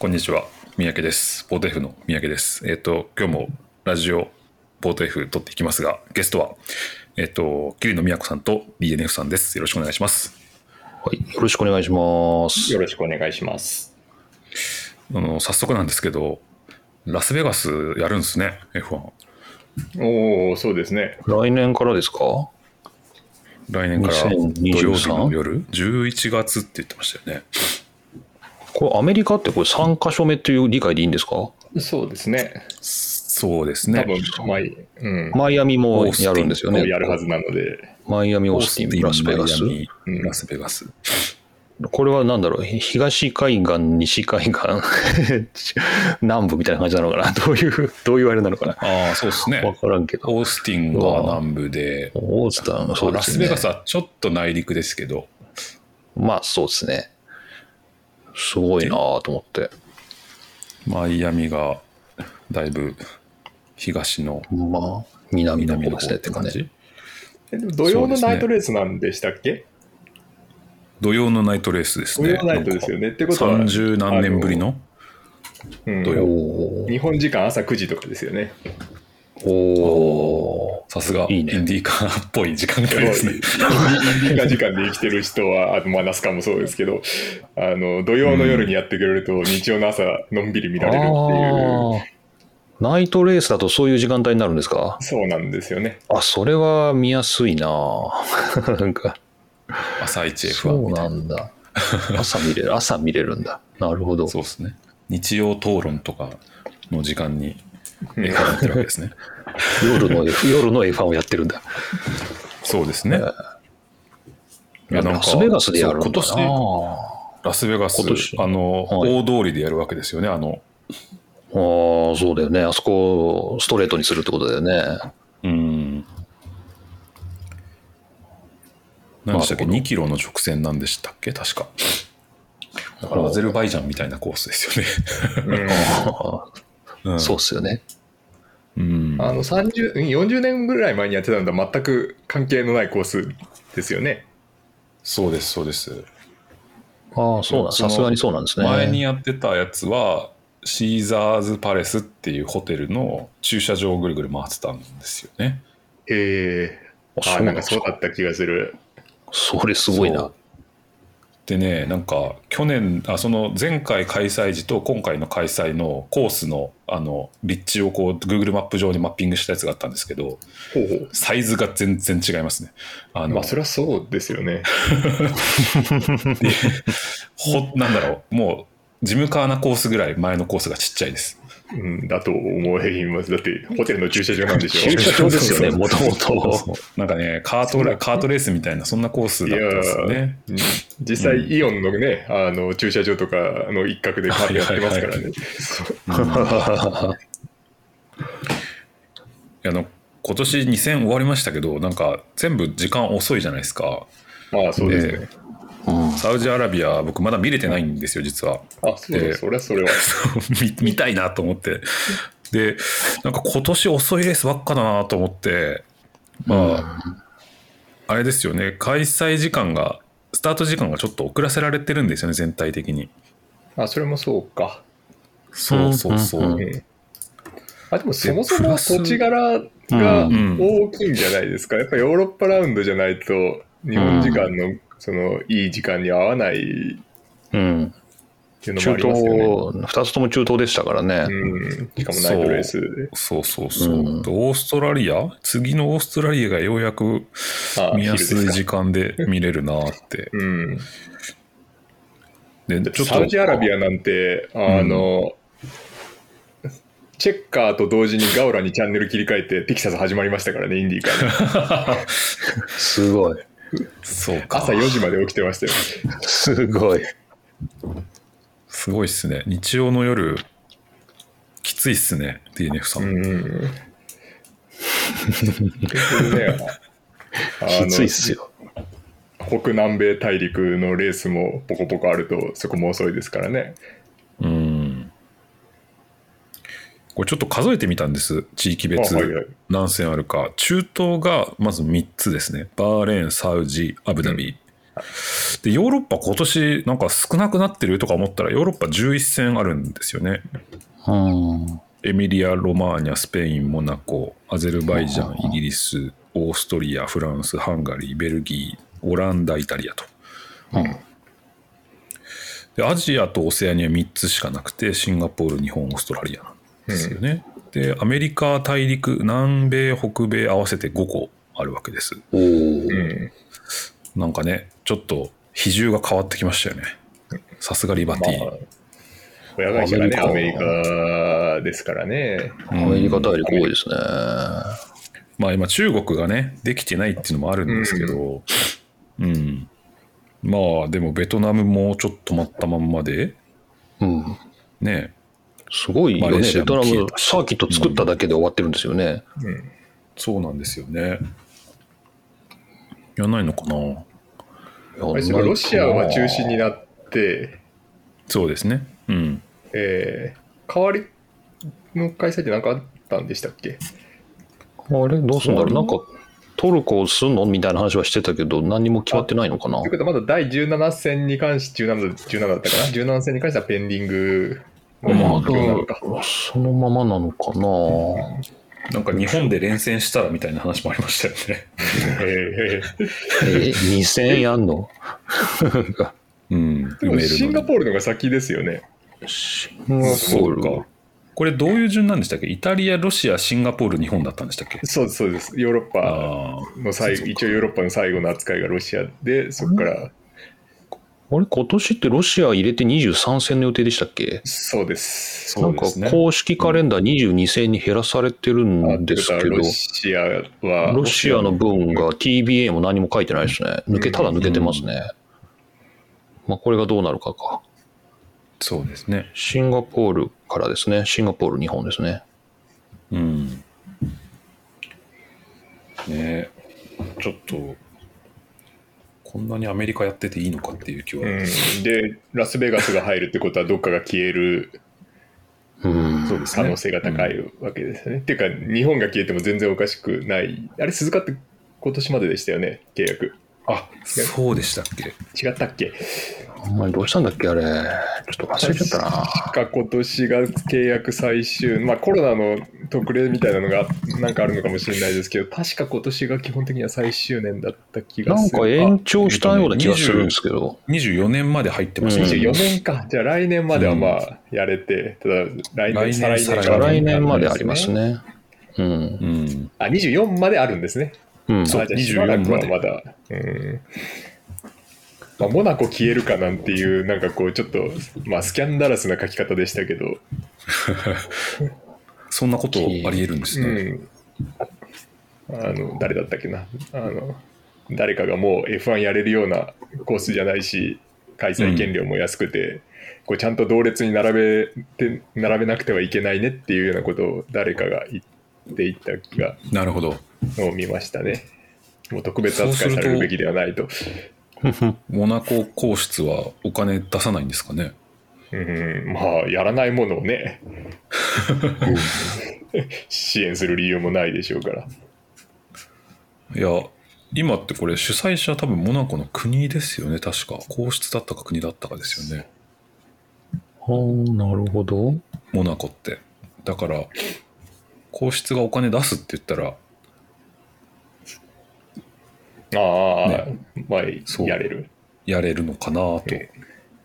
こんにちは。三宅です。ポート F の三宅です。えっ、と、今日もラジオポート F 撮っていきますが、ゲストは、えっ、と、桐野都さんと DNF さんです。よろしくお願いします。はい、よろしくお願いします。よろしくお願いします。あの、早速なんですけど、ラスベガスやるんですね、F1。おお、そうですね。来年からですか？来年から2023土曜日の夜、11月って言ってましたよね。これアメリカってこれ3カ所目っていう理解でいいんですか？そうですね。そうですね。多分、マイ、うん。マイアミもやるんですよね。やるはずなので。マイアミ、オースティン、ラスベガス。マイアミうんラスベガス。これはなんだろう、東海岸、西海岸、南部みたいな感じなのかな？どういう、どういうあれなのかな？ああ、そうですね。わからんけど。オースティンが南部で、オースタン、そうですね。ラスベガスはちょっと内陸ですけど、まあそうですね。すごいなぁと思って。マイアミがだいぶ東のまあ、南の方方ですね。って感じ。えでも土曜のナイトレースなんでしたっけ？土曜のナイトレースですね。土曜ナイトですよね。ってことは、30何年ぶりのうん土曜おー日本時間朝9時とかですよね。おーさすがインいいねディーカーっぽい時間帯インですね。ディーカ時間で生きてる人は、あとまあナスカもそうですけど、あの土曜の夜にやってくれると、日曜の朝、のんびり見られるっていう、ナイトレースだとそういう時間帯になるんですか？そうなんですよね。あ、それは見やすいな なんか、朝一 F1 そうみたいな。なんだ。朝見れる、朝見れるんだ。なるほど。そうですね。日曜討論とかの時間に F1 やってるわけですね。夜の F、夜の F1 をやってるんだ。そうですね。ラスベガスでやるんだ今年ラスベガスあの、はい大通りでやるわけですよね。あの、ああ、そうだよね。あそこをストレートにするってことだよね。うん。何でしたっけ？なるほど ?2 キロの直線なんでしたっけ？確か。だからアゼルバイジャンみたいなコースですよね。うんそうっすよね。うん。あの30、うん40年ぐらい前にやってたのと全く関係のないコースですよね。そうです、そうです。ああ、そうなんそのさすがにそうなんですね。前にやってたやつは、シーザーズパレスっていうホテルの駐車場をぐるぐる回ってたんですよね。ええああなんかそうだった気がする。それすごいな。でねなんか去年あその前回開催時と今回の開催のコースのあの立地をこう Google マップ上にマッピングしたやつがあったんですけど。サイズが全然違いますね。あの、まあそれはそうですよね。ほなんだろうもうジムカーなコースぐらい前のコースがちっちゃいです。うん、だと思います。だってホテルの駐車場なんでしょ？駐車場ですよね、もともと。なんかねカートレカートレースみたいなそんなコースだったんですよね。うん実際、イオンのね、あの駐車場とかの一角でパーやってますからね。あの今年2戦終わりましたけどなんか全部時間遅いじゃないですか。まあそうですね。うんサウジアラビア僕まだ見れてないんですよ実は。あ、そうそれはそれは。見見たいなと思って。で、なんか今年遅いレースばっかだなと思って、まあ、あれですよね、開催時間が、スタート時間がちょっと遅らせられてるんですよね、全体的に。あ、それもそうか。そうそうそう。うんうんあでもそもそも土地柄がうん大きいんじゃないですか？やっぱヨーロッパラウンドじゃないと日本時間のそのいい時間に合わないっうん。ていうのも中ありますよね。東、二つとも中東でしたからね。うん、しかもナイトレースで。そうそうそう。うんでオーストラリア？次のオーストラリアがようやくあ見やすい時間。間で見れるなって。うん、で、ちょっと。サウジアラビアなんて、あの、チェッカーと同時にガオラにチャンネル切り替えてテキサス始まりましたからね、インディーカーで。すごい。そうか。朝4時まで起きてましたよ。すごい。すごいっすね。日曜の夜、きついっすね、DNF さん。うん。ね、あきついっすよ。北南米大陸のレースもポコポコあるとそこも遅いですからね。うん。これちょっと数えてみたんです。地域別あはいはい何戦あるか。中東がまず3つですね。バーレーン、サウジ、アブダビ。で、ヨーロッパ今年なんか少なくなってるとか思ったら、ヨーロッパ11戦あるんですよね。うん。エミリア・ロマーニャ、スペイン、モナコ、アゼルバイジャン、イギリス、オーストリア、フランス、ハンガリー、ベルギー、オランダ、イタリアと。うんでアジアとオセアニア3つしかなくて、シンガポール、日本、オーストラリアなんですよね。で、アメリカ大陸、南米、北米合わせて5個あるわけです。おお、うん。なんかね、ちょっと比重が変わってきましたよね。さすがリバティ。まあ、親会社がね、アメリアメリカですからね。アメリカ大陸多いですね。まあ今中国がね、できてないっていうのもあるんですけど、うん。まあでもベトナムもちょっと止まったまんまで、うん。ね、すごいよね。ベトナムサーキット作っただけで終わってるんですよね。うん。そうなんですよね。やんないのかなロシアは中止になって、そうですね。うん。えー、代わりの開催って何かあったんでしたっけ？あれどうすんだろうなんかトルコすんのみたいな話はしてたけど何にも決まってないのかなということはまだ第17戦に関して17、17だったかな ?17 戦に関してはペンディングのま発表なのか。だそのままなのかななんか日本で連戦したらみたいな話もありましたよね。ええ、2000やんの？うん。ー、でもシンガポーールのが先ですよね。シンガポールか。これどういう順なんでしたっけ？イタリア、ロシア、シンガポール、日本だったんでしたっけ？そうです、そうです。ヨーロッパああ。の最後、一応ヨーロッパの最後の扱いがロシアで、そこから、あれ？今年ってロシア入れて23戦の予定でしたっけ？そうです。なんか公式カレンダー22戦に減らされてるあんですけど、うことはロシアは、ロシアの分が TBA も何も書いてないですね。抜け、ただ抜けてますね。まあこれがどうなるかか。そうですね。シンガポールからですね。シンガポール、日本ですね。うん。ねえちょっと、こんなにアメリカやってていいのかっていう気は。うん、で、ラスベガスが入るってことは、どっかが消えるうん。そうです可能性が高いわけですね。っていうか、日本が消えても全然おかしくない。あれ、鈴鹿って今年まででしたよね、契約。あ、そうでしたっけ？違ったっけ？お前どうしたんだっけあれ？ちょっと忘れちゃったな。確か今年が契約最終、まあコロナの特例みたいなのがなんかあるのかもしれないですけど、確か今年が基本的には最終年だった気がする。なんか延長したような気がするんですけど。24年まで入ってましたうんね。24年か。じゃあ来年まではまあやれて、ただ来年、来年再来年来年まであります。ね。うん。うん。あ、24まであるんですね。うん。そうあじゃあしばらく24まではまだ。うんまあ、モナコ消えるかなんていう、なんかこう、ちょっと、まあ、スキャンダラスな書き方でしたけど、そんなことあり得るんですね。うん。あの、誰だったっけな。あの、誰かがもう F1 やれるようなコースじゃないし、開催権料も安くて、こうちゃんと同列に並べて、並べなくてはいけないねっていうようなことを誰かが言っていた気がなるほど。のを見ましたね。もう特別扱いされるべきではないと。モナコ皇室はお金出さないんですかね？うん、まあ、やらないものをね、支援する理由もないでしょうから。いや、今ってこれ主催者多分モナコの国ですよね、確か。皇室だったか国だったかですよね。はあ、なるほど。モナコって。だから、皇室がお金出すって言ったら、ああ、ねまあそう、やれる。やれるのかなと。え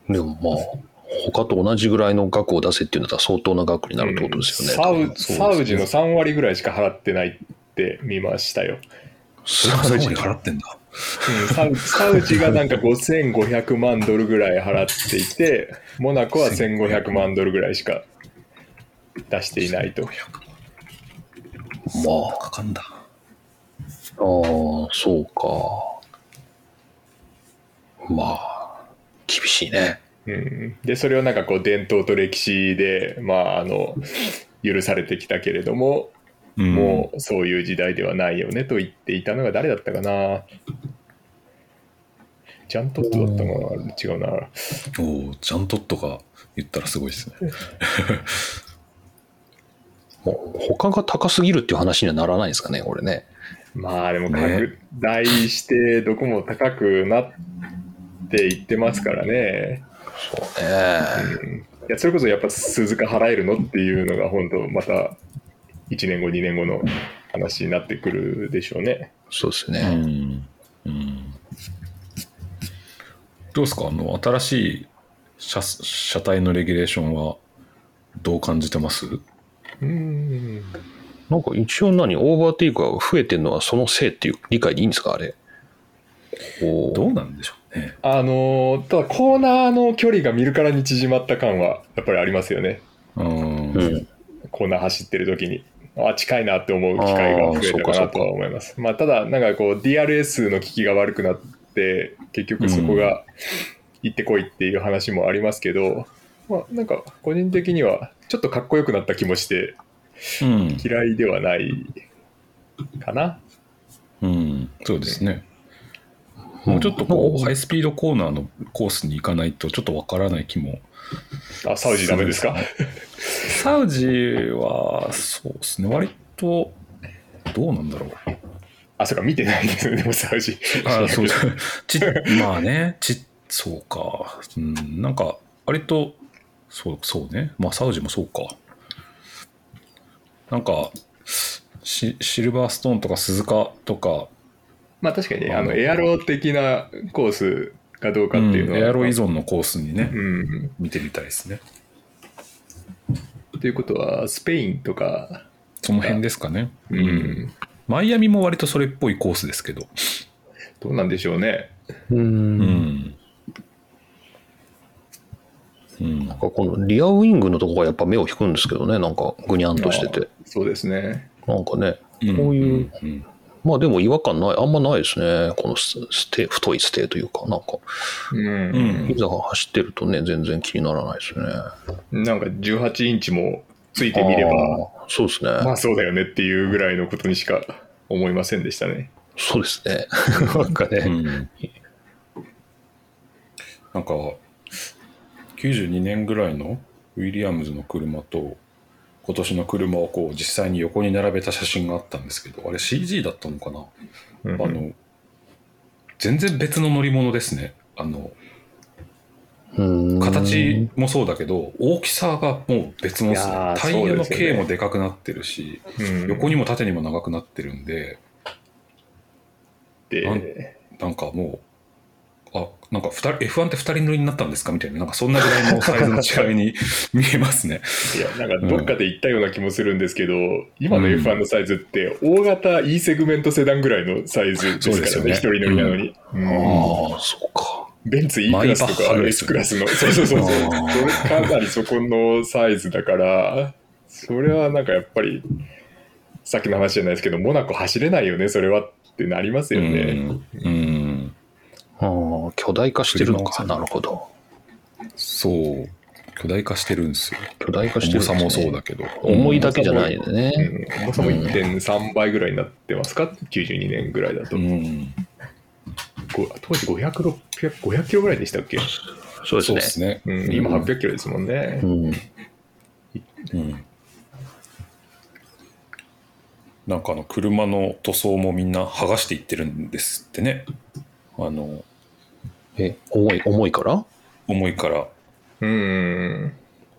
でもまあ、他と同じぐらいの額を出せっていうんだったら相当な額になるってことですよね。サウそうですねサウジの3割ぐらいしか払ってないって見ましたよ。それも3割払ってんだ。うん、サウサウジがなんか5500万ドルぐらい払っていて、モナコは1500万ドルぐらいしか出していないと。まあ、かかんだ。ああ、そうか。まあ、厳しいね。うん、でそれをなんかこう伝統と歴史で、まあ、あの許されてきたけれども、うんもうそういう時代ではないよねと言っていたのが誰だったかなジャントットだったかな違うなおおジャントットが言ったらすごいですね。もう他が高すぎるっていう話にはならないですかね、これね。まあでもね拡大してどこも高くなっって言ってますからね。そうね。いやそれこそやっぱ鈴鹿払えるのっていうのが本当また1年後2年後の話になってくるでしょうね。そうですうね。んうんどうですか？あの新しい車車体のレギュレーションはどう感じてます？うんなんか一応何オーバーテイクが増えてるのはそのせいっていう理解でいいんですかあれ？どうなんでしょうねあのただコーナーの距離が見るからに縮まった感はやっぱりありますよね。うんうん。コーナー走ってる時に。あ近いなって思う機会が増えたかなとは思います。まあ、ただ、なんかこう DRS の効きが悪くなって、結局そこが行ってこいっていう話もありますけど、まあ、なんか個人的にはちょっとかっこよくなった気もしてうん、嫌いではないかな。うん、そうですね。もうちょっとこうハイスピードコーナーのコースに行かないとちょっとわからない気もあ、サウジダメですか？サウジはそうですね。割とどうなんだろう。あ、そうか、見てないですね、でもサウジ。あそう。ちまあねちそうか。うんなんか割とそうそうね。まあサウジもそうかなんかシシルバーストーンとか鈴鹿とか、まあ確かにね、あのエアロ的なコースかどうかっていうのは。エアロ依存のコースにね、うん。見てみたいですねということは、スペインとか、その辺ですかねうん、マイアミも割とそれっぽいコースですけどどうなんでしょうね。う。うんんうんなんかこのリアウィングのとこがやっぱ目を引くんですけどね、なんかぐにゃんとしてて。そうですね。なんかね、うんこういう、うんまあでも違和感ない、あんまないですね。このスステ太いステというか、なんか、うん。うんいざ走ってるとね、全然気にならないですね。なんか18インチもついてみれば、そうですね。まあそうだよねっていうぐらいのことにしか思いませんでしたね。そうですね。なんかね、うんなんか92年ぐらいのウィリアムズの車と今年の車をこう実際に横に並べた写真があったんですけどあれ CG だったのかな、うん。あの全然別の乗り物ですね。あの形もそうだけど大きさがもう別のタイヤの径もでかくなってるし、うん。横にも縦にも長くなってるんでで、なんかもう、あ、なんか二人 F1 って2人乗りになったんですかみたいな、なんかそんなぐらいのサイズの違いに 見えますね。いや、なんかどっかで言ったような気もするんですけど、今の F1 のサイズって、大型 E セグメントセダンぐらいのサイズですからね、一人そうですよね乗りなのに。うんああ、そうか。ベンツ E クラスとか S クラスの、そうそうそうそう、かなりそこのサイズだから、それはなんかやっぱり、さっきの話じゃないですけど、モナコ走れないよね、それはってなりますよね。うん。うん。ああ、巨大化してるのか？なるほど。そう。巨大化してるんですよ。巨大化してるね。重さもそうだけど。重いだけじゃないでね。うん重さも1.3倍ぐらいになってますか、92年ぐらいだと。うん。ご当時500、600、500キロぐらいでしたっけ、そうですね。すね。うん、今800キロですもんね。うん。うん。なんかあの車の塗装もみんな剥がしていってるんですってね。あの、え、重い、重いから？重いから。うん。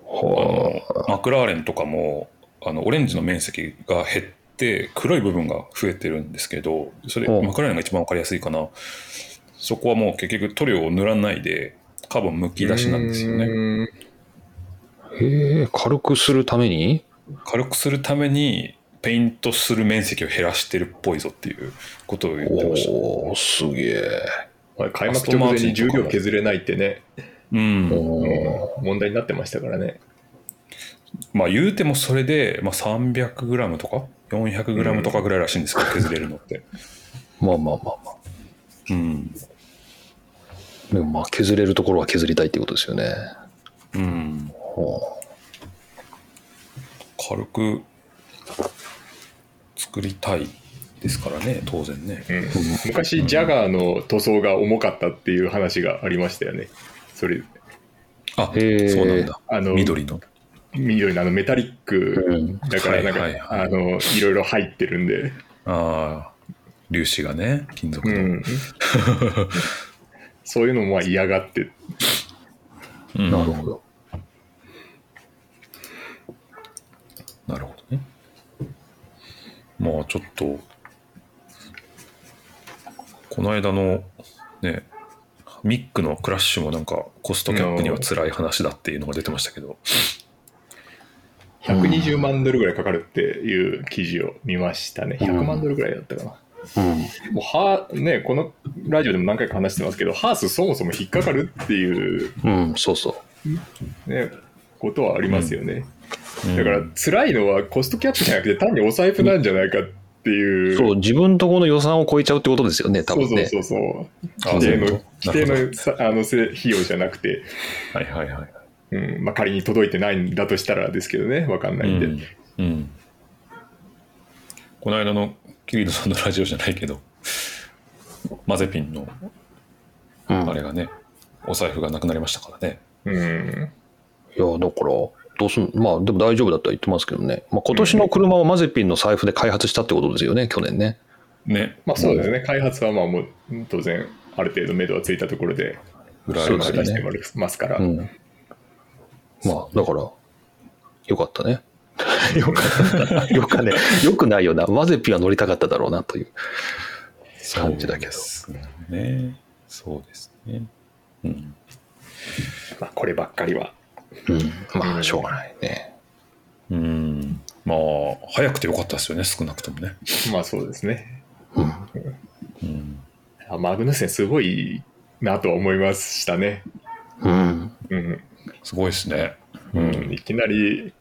あのマクラーレンとかもあのオレンジの面積が減って黒い部分が増えてるんですけどそれうんマクラーレンが一番分かりやすいかなそこはもう結局塗料を塗らないでカーボンむき出しなんですよねね。へえ、軽くするために？軽くするためにペイントする面積を減らしてるっぽいぞっていうことを言ってました。おおすげえ。まあ開幕直前に重量削れないってね、うん。問題になってましたからね。まあ言うてもそれで、まあ、300g とか？400g とかぐらいらしいんですけど、削れるのって。まあまあまあまあ。うん。でもまあ削れるところは削りたいってことですよね。うん。ほ軽く作りたいですからね当然ね。うん。昔、ジャガーの塗装が重かったっていう話がありましたよね。それ、あそうなんだ。あの緑の。緑のあのメタリッうクん。だから、なんか、はいはいはい。あの、いろいろ入ってるんで、ああ粒子がね金属の、うん。そういうのもまあ嫌がって、うん。なるほど。なるほど。ね。まあちょっと、この間のね、ミックのクラッシュもなんかコストキャップには辛い話だっていうのが出てましたけど、120万ドルぐらいかかるっていう記事を見ましたね。100万ドルぐらいだったかな。うん。もうはね、このラジオでも何回か話してますけど、ハースそもそも引っかかるっていう、うん、そうそう。ね、ことはありますよね。うんだから辛いのはコストキャップじゃなくて 単にお財布なんじゃないかっていう。そう、自分とこの予算を超えちゃうってことですよね、多分ね。そうそうそうあそう。規定の規定のさあのせ費用じゃなくて、はいはいはい。うんまあ、仮に届いてないんだとしたらですけどね、わかんないんで。うんうんこの間のキリノさんのラジオじゃないけど、マゼピンのうん。あれがね、お財布がなくなりましたからね。うんいや、だから、どうすん、まあ、でも大丈夫だとは言ってますけどね。まあ、今年の車はマゼピンの財布で開発したってことですよね、去年ね。ね。まあそうですね、開発はまあもう当然、ある程度目処はついたところで、裏そうですね出してますから、うん。まあ、だから、よかったね。よかった。よかね。よくないよな。マゼピンは乗りたかっただろうなという感じだけど。そうですね。そうですね。うん。まあ、こればっかりは。うん。まあ、しょうがないね。うん。まあ、早くてよかったですよね、少なくともね。まあそうですね。うん。うん。あマグヌッセンすごいなとは思いましたね。うん。うんすごいですね。うん、いきなり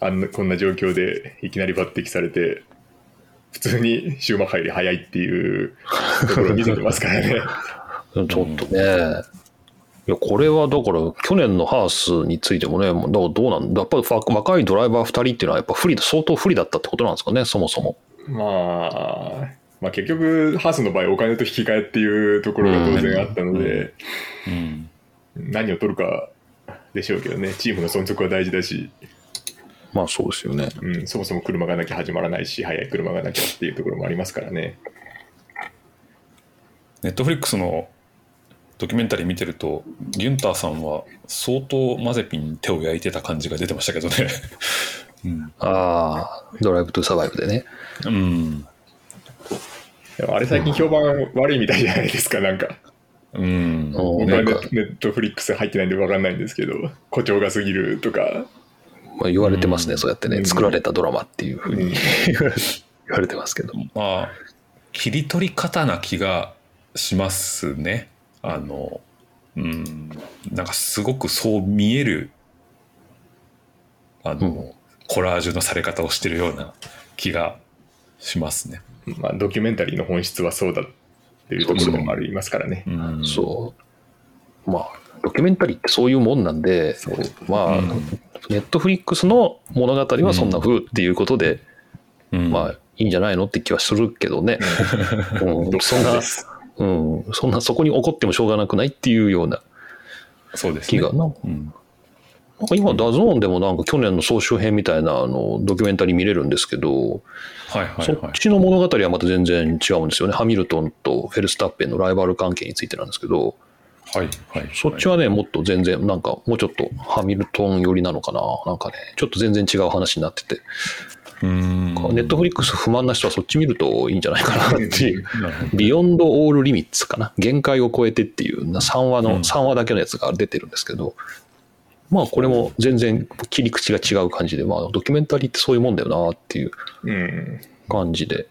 あんなこんな状況でいきなり抜擢されて普通にシューマッハより早いっていうところを見せてますからね。ちょっとね。いや、これはだから、去年のハースについてもね、もうどうなんだやっぱり若いドライバー2人っていうのは、やっぱ不利だ、相当不利だったってことなんですかね、そもそも。まあ、まあ結局ハースの場合お金と引き換えっていうところが当然あったので、うん。何を取るかでしょうけどねチームの存続は大事だし、まあそうですよね。うん、そもそも車がなきゃ始まらないし速い車がなきゃっていうところもありますからね。ネットフリックスのドキュメンタリー見てると、ギュンターさんは相当マゼピンに手を焼いてた感じが出てましたけどね。うん。ああ、ドライブトゥサバイブでね。うん。でもあれ最近評判悪いみたいじゃないですかなんか。うん。お僕はネなんかネットフリックス入ってないんで分かんないんですけど誇張が過ぎるとか、まあ、言われてますね、うんそうやってね、うん作られたドラマっていうふうに 言われてますけど。まあ、切り取り方な気がしますね。あの、うん、なんかすごくそう見える、あの、うんコラージュのされ方をしてるような気がしますね。まあ、ドキュメンタリーの本質はそうだっていうところでもありますからね。うん、そう。まあ、ドキュメンタリーってそういうもんなんで、まあ、うんネットフリックスの物語はそんな風っていうことで、うん。まあ、いいんじゃないのって気はするけどね。うん独そんな。うん、そんなそこに怒ってもしょうがなくないっていうようなそうですね。気がな。うん。なんか今、ダゾーンでもなんか去年の総集編みたいなあのドキュメンタリー見れるんですけど、はいはいそっはい。ちの物語はまた全然違うんですよね。ハミルトンとフェルスタッペンのライバル関係についてなんですけど、はいはい。そっちはね、もっと全然、なんかもうちょっとハミルトン寄りなのかな。なんかね、ちょっと全然違う話になってて、うん。ネットフリックス不満な人はそっち見るといいんじゃないかなっていう。 Beyond All Limits かな。限界を超えてっていうな3話の、うん3話だけのやつが出てるんですけど、まあこれも全然切り口が違う感じで、まあドキュメンタリーってそういうもんだよなっていううん。感じで。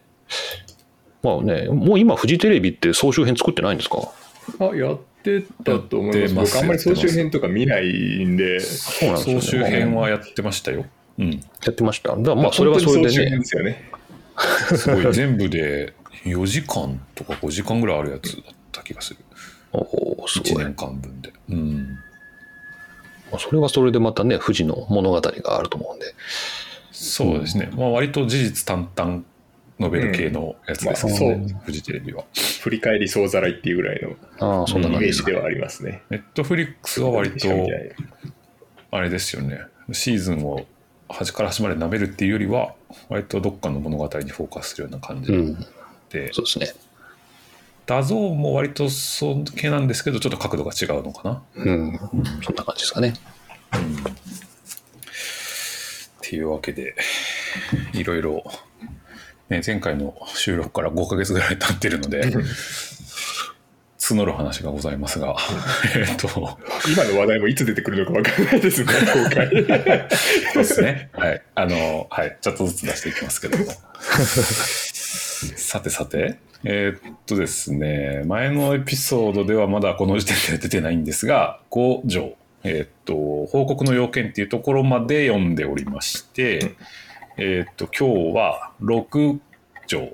まあね、もう今フジテレビって総集編作ってないんですか？あ、やってたと思います。僕あんまり総集編とか見ないんで、そうなんですよね。総集編はやってましたよ。うん。やってました。だからまあそれはそれでね。ですよね。すごい全部で4時間とか5時間ぐらいあるやつだった気がする。おおす1ごい。年間分で。うん。まあそれはそれでまたね、富士の物語があると思うんで。そうですね。まあ割と事実淡々述べる系のやつですね、うんまフジテレビは。振り返り総ざらいっていうぐらいのああ、そんなイメージではありますね。ネットフリックスは割とあれですよね。シーズンを端から端まで舐めるっていうよりは、割とどっかの物語にフォーカスするような感じうん。で、そうですね。ダゾーンも割とそう系なんですけど、ちょっと角度が違うのかな。うん。そんな感じですかね。っていうわけで、いろいろ、ね、前回の収録から5ヶ月ぐらい経ってるので、募る話がございますが、えっと、今の話題もいつ出てくるのか分からないですね、公開。そうですね。はい。あの、はい。ちょっとずつ出していきますけども。さてさて、えーっとですね、前のエピソードではまだこの時点では出てないんですが、5条、えーっと、報告の要件っていうところまで読んでおりまして、えーっと、今日は6条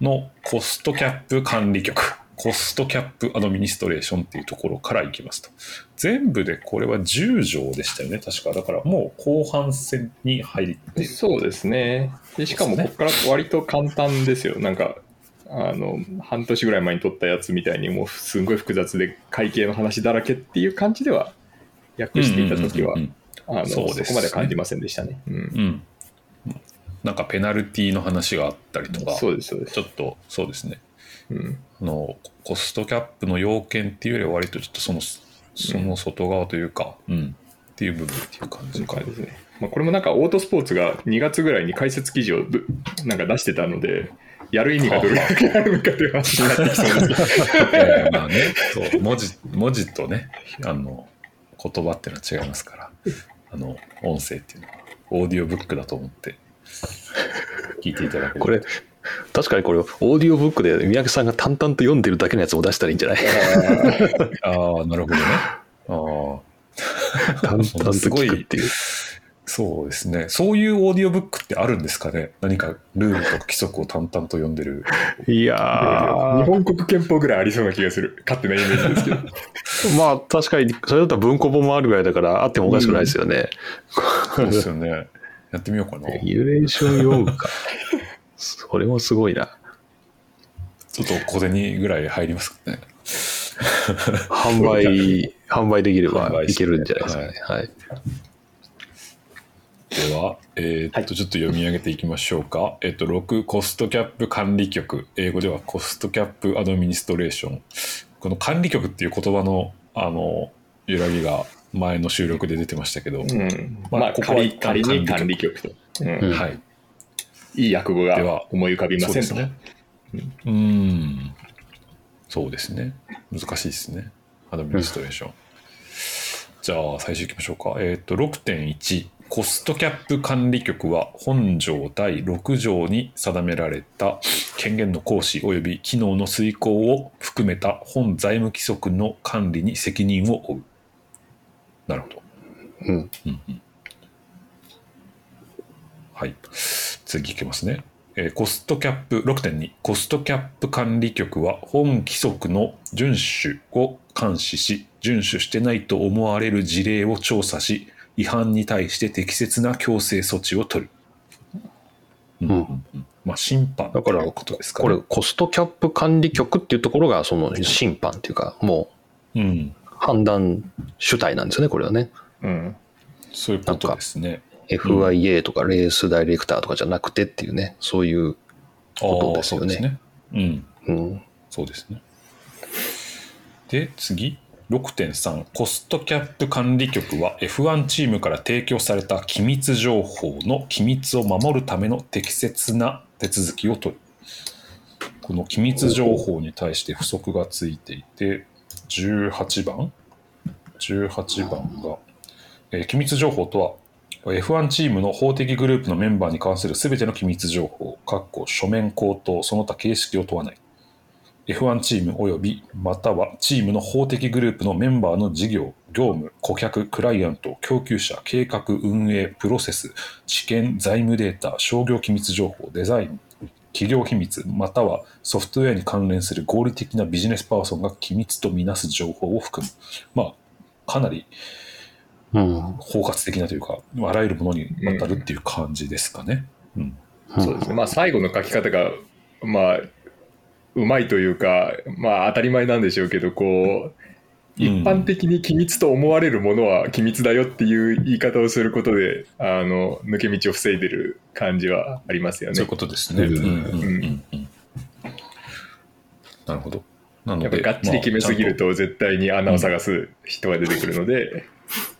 のコストキャップ管理局、コストキャップアドミニストレーションっていうところからいきますと。全部でこれは10条でしたよね、確か。だからもう後半戦に入って。そうですね。でしかも、ここから割と簡単ですよ。なんか、あの、半年ぐらい前に撮ったやつみたいに、もうすんごい複雑で会計の話だらけっていう感じでは、訳していた時はそこまで感じませんでしたね。うんうん。なんかペナルティの話があったりとか、そうです、そうですち。ょっとそうですね。うん。あのコストキャップの要件っていうよりは割とちょっとそのその外側というか、うん、っていう部分っていう感じ。かですね。まあ、これもなんかオートスポーツが2月ぐらいに解説記事をぶなんか出してたので、やる意味がどれだけあるのかという話になってきそうです まあね。そう。文字文字とねあの言葉っていうのは違いますから。あの音声っていうのはオーディオブックだと思って聞いていただけるこれ、確かにこれ、オーディオブックで三宅さんが淡々と読んでるだけのやつを出したらいいんじゃない？ああなるほどねああ淡々と聞くっていう。そうですね。そういうオーディオブックってあるんですかね？何かルールとか規則を淡々と読んでる。いやー、日本国憲法ぐらいありそうな気がする。勝手なイメージですけど。まあ確かに、それだったら文庫本もあるぐらいだから、あってもおかしくないですよね。そうですよね。やってみようかな。レギュレーション読むか。それもすごいな。ちょっと小銭ぐらい入りますかね。販売、販売できればいけるんじゃないですかね。はい。では、えーっと、ちょっと読み上げていきましょうか。えーっと、6、コストキャップ管理局。英語ではコストキャップアドミニストレーション。この管理局っていう言葉の、あの、揺らぎが前の収録で出てましたけど、うん、まあここは仮に管管理局と。うんうんはい。いい訳語ではが思い浮かびませんと。ね。うーん。そうですね。難しいですね。アドミニストレーション。じゃあ、最初いきましょうか。えっ、と、6.1。コストキャップ管理局は本条第6条に定められた権限の行使及び機能の遂行を含めた本財務規則の管理に責任を負う。なるほど。うん。うんうんはい。次いきますね。えーコストキャップ6.2コストキャップ管理局は本規則の遵守を監視し遵守してないと思われる事例を調査し違反に対して適切な強制措置を取る。うんまあ審判だからということですかね。これ、コストキャップ管理局っていうところが、その審判っていうか、もううん、判断主体なんですよね、これはね。うんそういうことですね。FIA とかレースダイレクターとかじゃなくてっていうね、そういう、ことですよねあーそうですね。うん。うん。そうですね。で、次、6.3、コストキャップ管理局は F1 チームから提供された機密情報の機密を守るための適切な手続きを取る。この機密情報に対して不足がついていて、18番 ?18 番が、えー機密情報とは、F1 チームの法的グループのメンバーに関するすべての機密情報、かっこ書面口頭、その他形式を問わない。F1 チーム及びまたはチームの法的グループのメンバーの事業、業務、顧客、クライアント、供給者、計画、運営、プロセス、知見、財務データ、商業機密情報、デザイン、企業秘密、またはソフトウェアに関連する合理的なビジネスパーソンが機密とみなす情報を含む。まあ、かなりうん。包括的なというか、あらゆるものにわたるっていう感じですかね。うん。そうですね。まあ、最後の書き方が、まあ、うまいというか、まあ、当たり前なんでしょうけど、こう、一般的に機密と思われるものは機密だよっていう言い方をすることで、あの、抜け道を防いでる感じはありますよね。そういうことですね。うんうんうんうんうんなるほど。なのやっぱで、がっちり決めすぎるまと絶対に穴を探す人が出てくるので、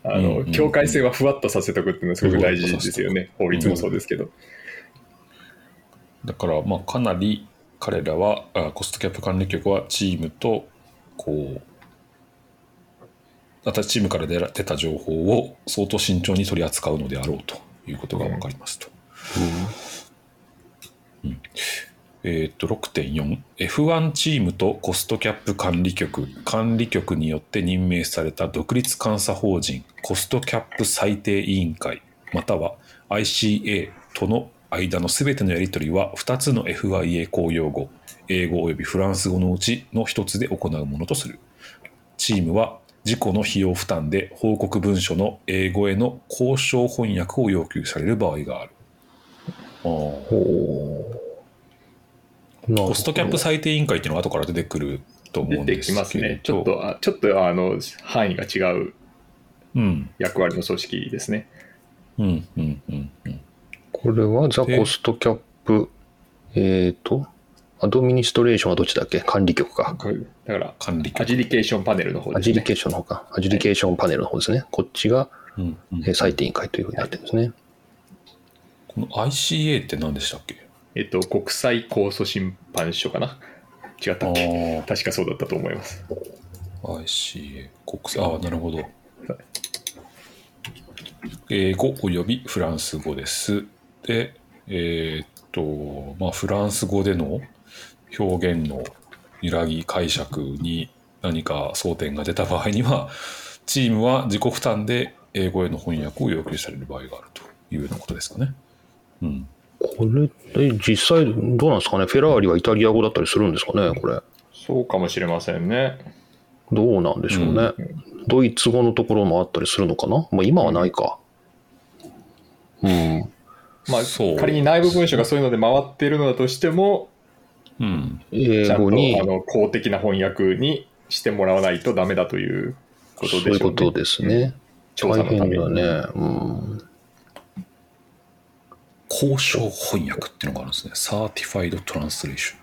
あうんのうん境界線はふわっとさせておくっていうのはすごく大事ですよね。法律もそうですけど。あだから、まあ、かなり彼らは、あコストキャップ管理局はチームと、こう、またチームから出ら出た情報を相当慎重に取り扱うのであろうということが分かりますと。うんえーと 6.4F1 チームとコストキャップ管理局。管理局によって任命された独立監査法人コストキャップ裁定委員会または ICA との間のすべてのやり取りは2つの FIA 公用語英語およびフランス語のうちの1つで行うものとする。チームは自己の費用負担で報告文書の英語への交渉翻訳を要求される場合がある。あー。ほう。コストキャップ裁定委員会っていうのは後から出てくると思うん出てきですけどますね。ちょっと、あちょっとあの範囲が違ううん役割の組織ですね。うんうんうんうんこれはザ・でコストキャップ、えっ、と、アドミニストレーションはどっちだっけ？管理局か。だから、管理アジリケーションパネルの方ですね。アジリケーションの方か。アジリケーションパネルの方ですね。こっちが、うんうんえー裁定委員会というふうになってるんですね。この ICA って何でしたっけ？えっと、国際控訴審判所かな？違ったっけ？確かそうだったと思います。ICA 国際ああなるほど。英語およびフランス語です。でえーっとまあフランス語での表現の揺らぎ解釈に何か争点が出た場合には チームは自己負担で英語への翻訳を要求される場合があるというようなことですかね。うん、これ、え実際どうなんですかね？フェラーリはイタリア語だったりするんですかね？これ。そうかもしれませんね。どうなんでしょうね？ドイツ語のところもあったりするのかな？まあ今はないか。うん。まあそう、仮に内部文書がそういうので回っているのだとしても、うん、英ちゃんと語にあ、の公的な翻訳にしてもらわないとダメだということそうでしょうね。いうことですね。調大査のために。変だね。うん。公証翻訳っていうのがあるんですね。 Certified Translation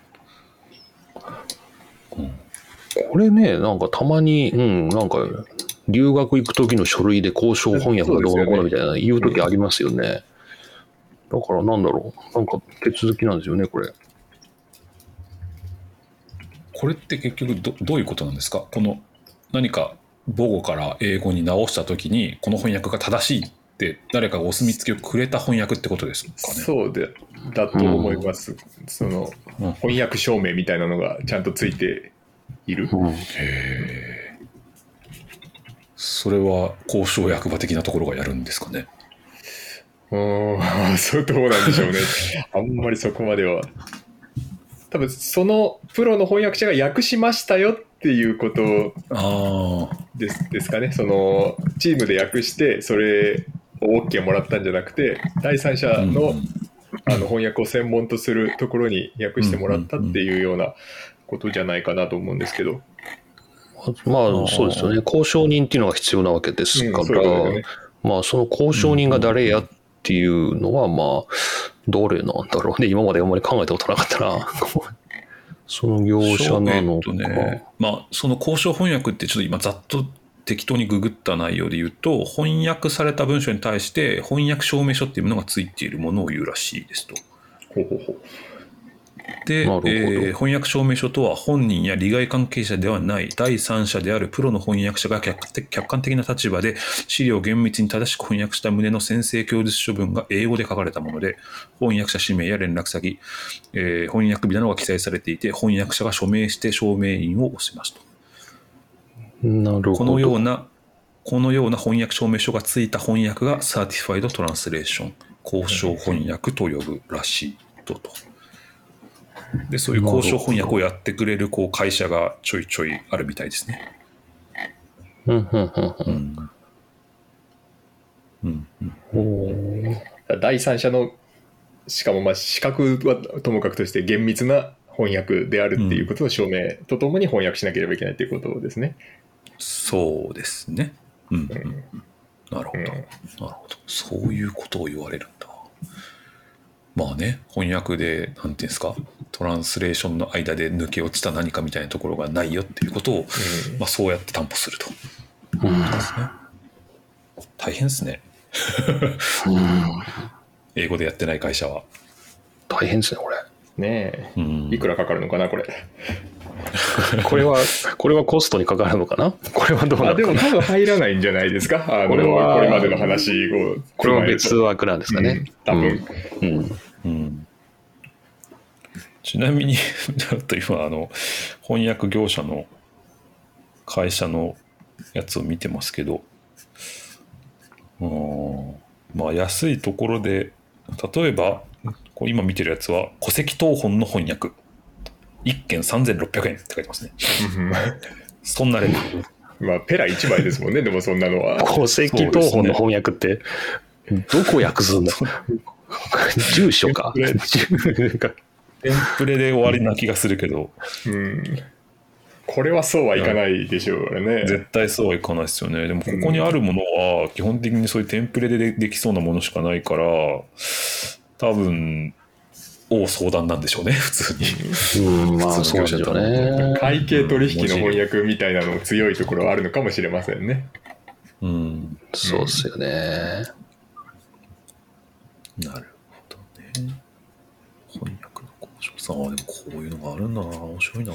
。これね、なんかたまに、うん、なんか、留学行く時の書類で公証翻訳がどうのこうのみたいな言う時ありますよね。だからなんだろう。なんか手続きなんですよね、これ。これって結局どどういうことなんですか？この何か母語から英語に直した時にこの翻訳が正しいって誰かがお墨付きをくれた翻訳ってことですかねそうでだと思います。そのうん翻訳証明みたいなのがちゃんとついている。うん。へえそれは交渉役場的なところがやるんですかねうーん、そうどうなんでしょうね。あんまりそこまでは。多分そのプロの翻訳者が訳しましたよっていうことああですですかね。そのチームで訳してそれを OK もらったんじゃなくて第三者の,、あの翻訳を専門とするところに訳してもらったっていうようなことじゃないかなと思うんですけど。まあ、そうですよね。交渉人っていうのが必要なわけですかうんそういうことだらよね、まあ、その交渉人が誰やっていうのは、まあ、どれなんだろうね。今まであんまり考えたことなかったな。その業者なのか。ねまあその交渉翻訳ってちょっと今ざっと適当にググった内容で言うと翻訳された文章に対して翻訳証明書っていうものがついているものを言うらしいですと。ほうほうほうで、えー翻訳証明書とは本人や利害関係者ではない第三者であるプロの翻訳者が客観的客観的な立場で資料を厳密に正しく翻訳した旨の宣誓供述書文が英語で書かれたもので翻訳者氏名や連絡先、えー翻訳日などが記載されていて翻訳者が署名して証明印を押しますと。なるほど。このようなこのような翻訳証明書がついた翻訳が Certified Translation 公証翻訳と呼ぶらしいとと。でそういう公証翻訳をやってくれるこう会社がちょいちょいあるみたいですね。うんうんうんうんうんうんうん。第三者のしかもまあ資格はともかくとして厳密な翻訳であるっていうことの証明とともに翻訳しなければいけないということですね。そうですね。うんうんうんなるほど、うんなるほど。そういうことを言われるんだ。まあね、翻訳で、なんていうんですか、トランスレーションの間で抜け落ちた何かみたいなところがないよっていうことを、まあ、そうやって担保すると。うん大変ですね。英語でやってない会社は。大変ですね、これ。ねうんえいくらかかるのかなこれ これは、これはコストにかかるのかな？これはどうなあでものかな多分入らないんじゃないですか？あのこれはこれまでの話をこれは別は枠なんですかね。多分、うん。うんちなみに、ちょっと今、あの、翻訳業者の会社のやつを見てますけど、うん、まあ、安いところで、例えば、こう今見てるやつは、戸籍謄本の翻訳。1件3600円って書いてますね。そんなレベル。まあペラ1枚ですもんねでもそんなのは戸籍謄本の翻訳って、どこ訳すんだ？住所か。テン住かテンプレで終わりな気がするけど、うんこれはそうはいかないでしょうね絶対そうはいかないですよね。でも、ここにあるものは、基本的にそういうテンプレででできそうなものしかないから、多分、大相談なんでしょうね、普通に。うん、まあそうでしょうね。会計取引の翻訳みたいなのも強いところはあるのかもしれませんねうん。そうっすよね。なるほどね。翻訳の交渉さんは、でもこういうのがあるんだな。面白いな。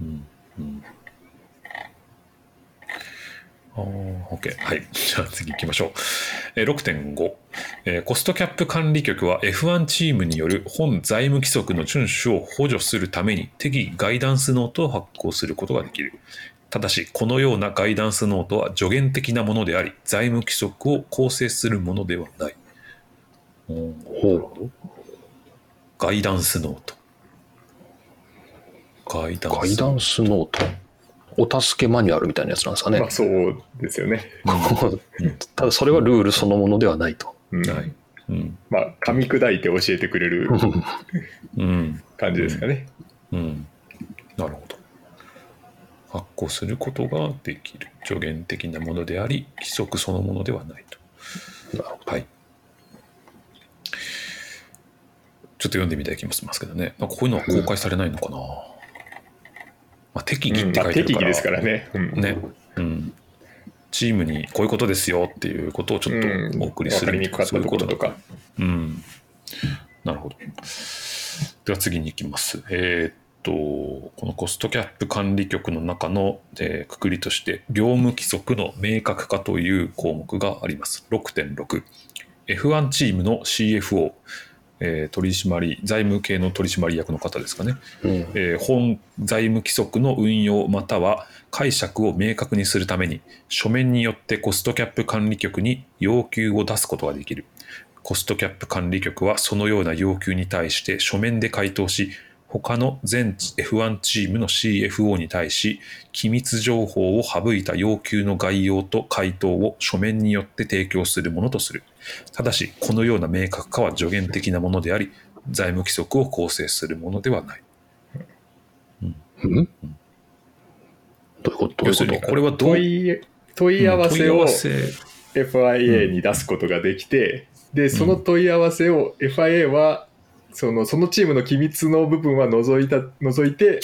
うん。うん。あー OK。はい。じゃあ次行きましょう。えー6.5、えーコストキャップ管理局は F1 チームによる本財務規則の遵守を補助するために適宜ガイダンスノートを発行することができる。ただし、このようなガイダンスノートは助言的なものであり、財務規則を構成するものではない。ほう。ガイダンスノート。ガイダンスガイダンスノート。お助けマニュアルみたいなやつなんですかねまあ。そうですよね、ただそれはルールそのものではないと。うんない。うん。まあ噛み砕いて教えてくれるうん。感じですかね、うん。なるほど。発行することができる。助言的なものであり、規則そのものではないと。なるほはい。ちょっと読んでみたい気もしますけどね。なんかこういうのは公開されないのかな。まあ、適宜ってまあ書いてるから。適宜ですからね、うんね。うん。チームにこういうことですよっていうことをちょっとお送りする分かりにくかったところとか。うん。なるほど。では次に行きます。えーっと、このコストキャップ管理局の中の、えーくくりとして、業務規則の明確化という項目があります。6.6。F1 チームの CFO、えー取締財務系の取締役の方ですかね。うん。えー本財務規則の運用または解釈を明確にするために書面によってコストキャップ管理局に要求を出すことができるコストキャップ管理局はそのような要求に対して書面で回答し他の全 F1 チームの CFO に対し機密情報を省いた要求の概要と回答を書面によって提供するものとするただしこのような明確化は助言的なものであり財務規則を構成するものではない。うん。どういうこと？どういうこと？要するにこれはどう？問い問い合わせを FIA に出すことができて、でその問い合わせを FIA はそのそのチームの機密の部分は除いた除いて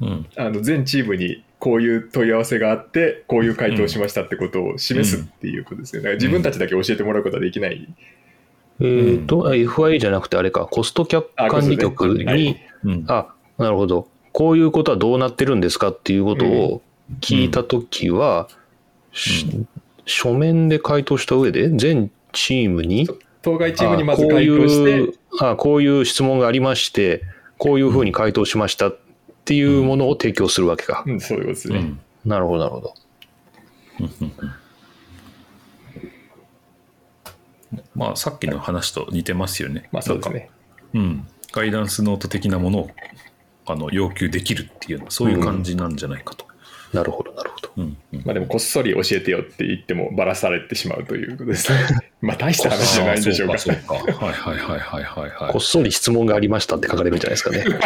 うん。あの全チームにこういう問い合わせがあってこういう回答をしましたってことを示すっていうことですよね。だから自分たちだけ教えてもらうことはできない。えっと、FIA じゃなくてあれか、コストキャップ管理局あそうですねはい。に、うん。あ、なるほど。こういうことはどうなってるんですかっていうことを聞いたときは、し書面で回答した上で、全チームに、当該チームにまずあこう回答していうあ、こういう質問がありまして、こういうふうに回答しましたっていうものを提供するわけか。うん、そういうことですね。うんなるほど、なるほど。まあさっきの話と似てますよね。まあそうですね。うん。ガイダンスノート的なものをあの要求できるっていうのはそういう感じなんじゃないかと。なるほど、なるほど。うんうんまあでもこっそり教えてよって言ってもばらされてしまうということですね。まあ大した話じゃないんでしょうか。あそうかそうかはいはいはいはいはいはいこっそり質問がありましたって書かれるんじゃないですかね。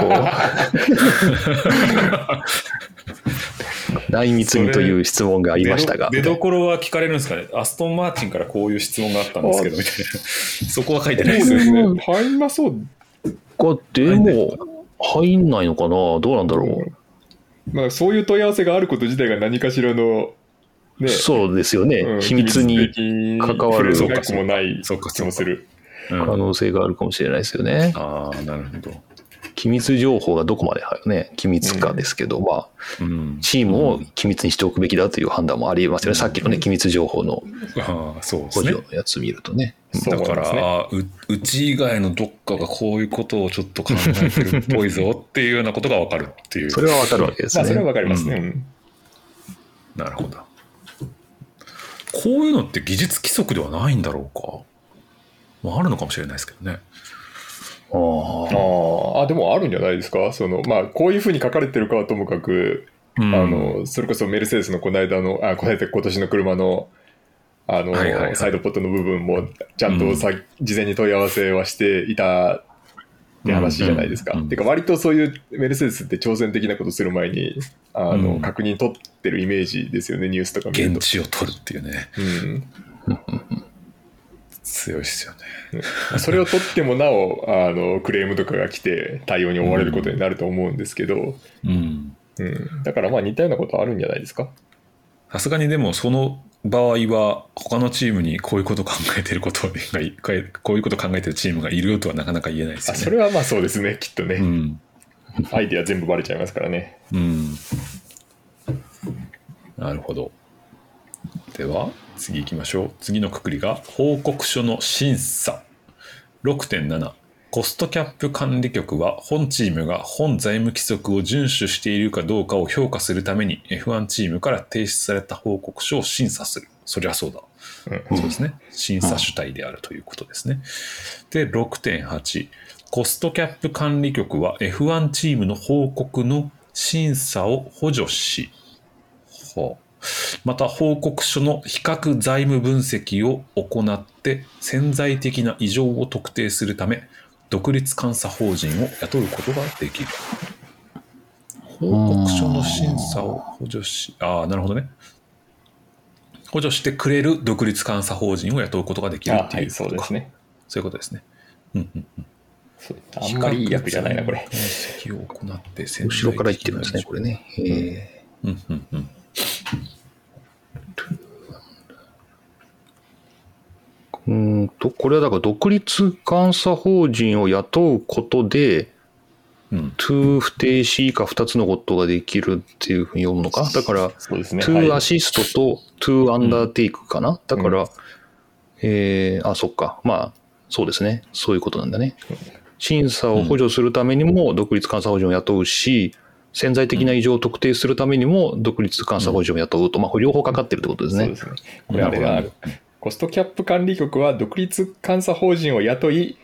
内密にという質問がありましたが。出どころは聞かれるんですかね？アストン・マーチンからこういう質問があったんですけどみたいな。そこは書いてないですね。入りまそう。か、でも、入んないのかな？どうなんだろう。まあ、そういう問い合わせがあること自体が何かしらの、ね、そうですよね。うん秘密に関わるそうか気もする。うん可能性があるかもしれないですよね。ああ、なるほど。機密情報がどこまでね、機密かですけど、まあ、うん。チームを機密にしておくべきだという判断もありえますよね。さっきのね、機密情報のああ、そうですね補助。のやつ見るとね。そうだから、ううち以外のどっかがこういうことをちょっと考えてるっぽいぞっていうようなことがわかるっていう。それはわかるわけですまあ、それはね。わかりますね。ううんなるほど。こういうのって技術規則ではないんだろうか。まあ、あるのかもしれないですけどね。ああでもあるんじゃないですか？その、まあ、こういうふうに書かれてるかはともかく、うんあの、それこそメルセデスのこの間の、あ、この間今年の車の、あの、はいはいはいサイドポットの部分も、ちゃんとさ、事前に問い合わせはしていたって話じゃないですか。うんうんてか、割とそういうメルセデスって挑戦的なことする前に、あの、うん確認取ってるイメージですよね、ニュースとか見ると。現地を取るっていうね。うん。強いですよね。それを取ってもなお、あの、クレームとかが来て対応に追われることになると思うんですけど、うん。うん。だからまあ似たようなことあるんじゃないですか？さすがにでもその場合は他のチームにこういうこと考えてることがいこういうこと考えてるチームがいるよとはなかなか言えないですあよね。それはまあそうですね、きっとね。うん。アイデア全部バレちゃいますからね。うん。なるほど。では次行きましょう。次のくくりが報告書の審査。6.7コストキャップ管理局は本チームが本財務規則を遵守しているかどうかを評価するために F1 チームから提出された報告書を審査する。そりゃそうだ。うんそうですね。審査主体であるということですね。で、6.8。コストキャップ管理局は F1 チームの報告の審査を補助し、はあまた報告書の比較財務分析を行って潜在的な異常を特定するため、独立監査法人を雇うことができる。報告書の審査を補助し、ああ、なるほどね。補助してくれる独立監査法人を雇うことができるあはいいうってことか。そうですね。そういうことですね。うんうんうんあんまりいい役じゃないな、これ。分析を行って潜在的な後ろから言ってるんですね、これね。えうんうんうん。うーんと、これはだから独立監査法人を雇うことで、うん、to 不定詞以下2つのことができるっていうふうに読むのかな？だから、そうですね。to はいアシストと to undertake かな？だから、うえーあ、そっか。まあ、そうですね。そういうことなんだね。審査を補助するためにも独立監査法人を雇うし、潜在的な異常を特定するためにも独立監査法人を雇うと、まあ、両方かかってるってことですねそうで。すね。これあれだなるほ、コストキャップ管理局は独立監査法人を雇い、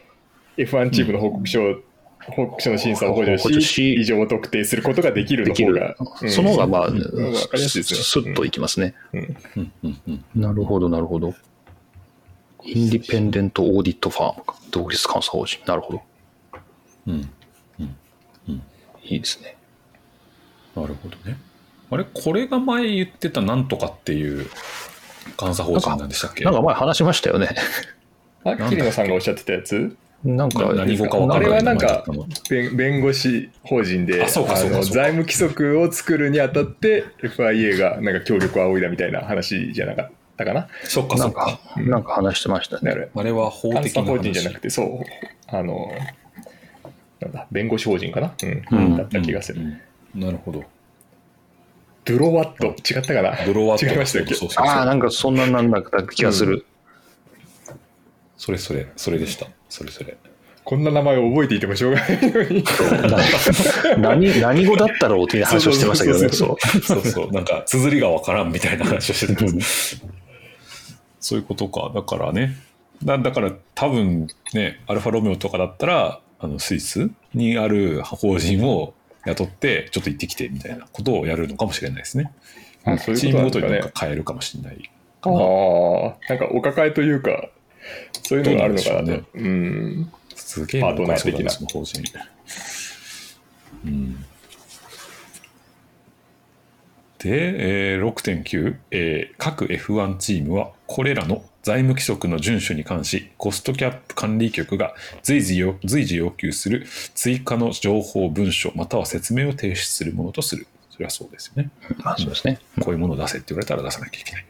F1 チームの報告書を、報告書の審査を補助し、し異常を特定することができるできるの方が、。うんその方が、まあ、んわかりやすいですねスッといきますね。うんうんうんうんなるほど、なるほど。インディペンデントオーディットファームか。独立監査法人。なるほど。うんいいですね。なるほどね。あれ？これが前言ってたなんとかっていう監査法人なんでしたっけ？なんか前話しましたよね。あ、桐野さんがおっしゃってたやつ？なんか、な何語か分かあれはなんか弁弁護士法人で財務規則を作るにあたって FIA がなんか協力を仰いだみたいな話じゃなかったかな？たそっかそっなんかか。、なんか話してましたね。だからあれは法監査的な話法人じゃなくて、そう、あの、なんだ、弁護士法人かな、うん。うん。だった気がする。うん。なるほど。ブロワット、違ったかな？ブロワット違いましたっけ？そうそうそうああ、なんかそんななんだった気がする。それそれ、それでした。それそれ。こんな名前を覚えていてもしょうがないのに。何、何語だったろうっていう話をしてましたけどね。そそうそうそう。なんか、綴りがわからんみたいな話をしてたんです。そういうことか。だからね。だだから多分ね、アルファロメオとかだったら、あのスイスにある法人を雇って、ちょっと行ってきてみたいなことをやるのかもしれないですね。ういうチームごとになんか変えるかもしれないかあな。あ、なんかお抱えというか、そういうのがあるのかなと。どうなん。すげえパートナー的な。うん。で、えー6.9、えー各 F1 チームはこれらの財務規則の遵守に関しコストキャップ管理局が随時要随時要求する追加の情報文書または説明を提出するものとするそれはそうですよねまあそうですね。こういうものを出せって言われたら出さなきゃいけない。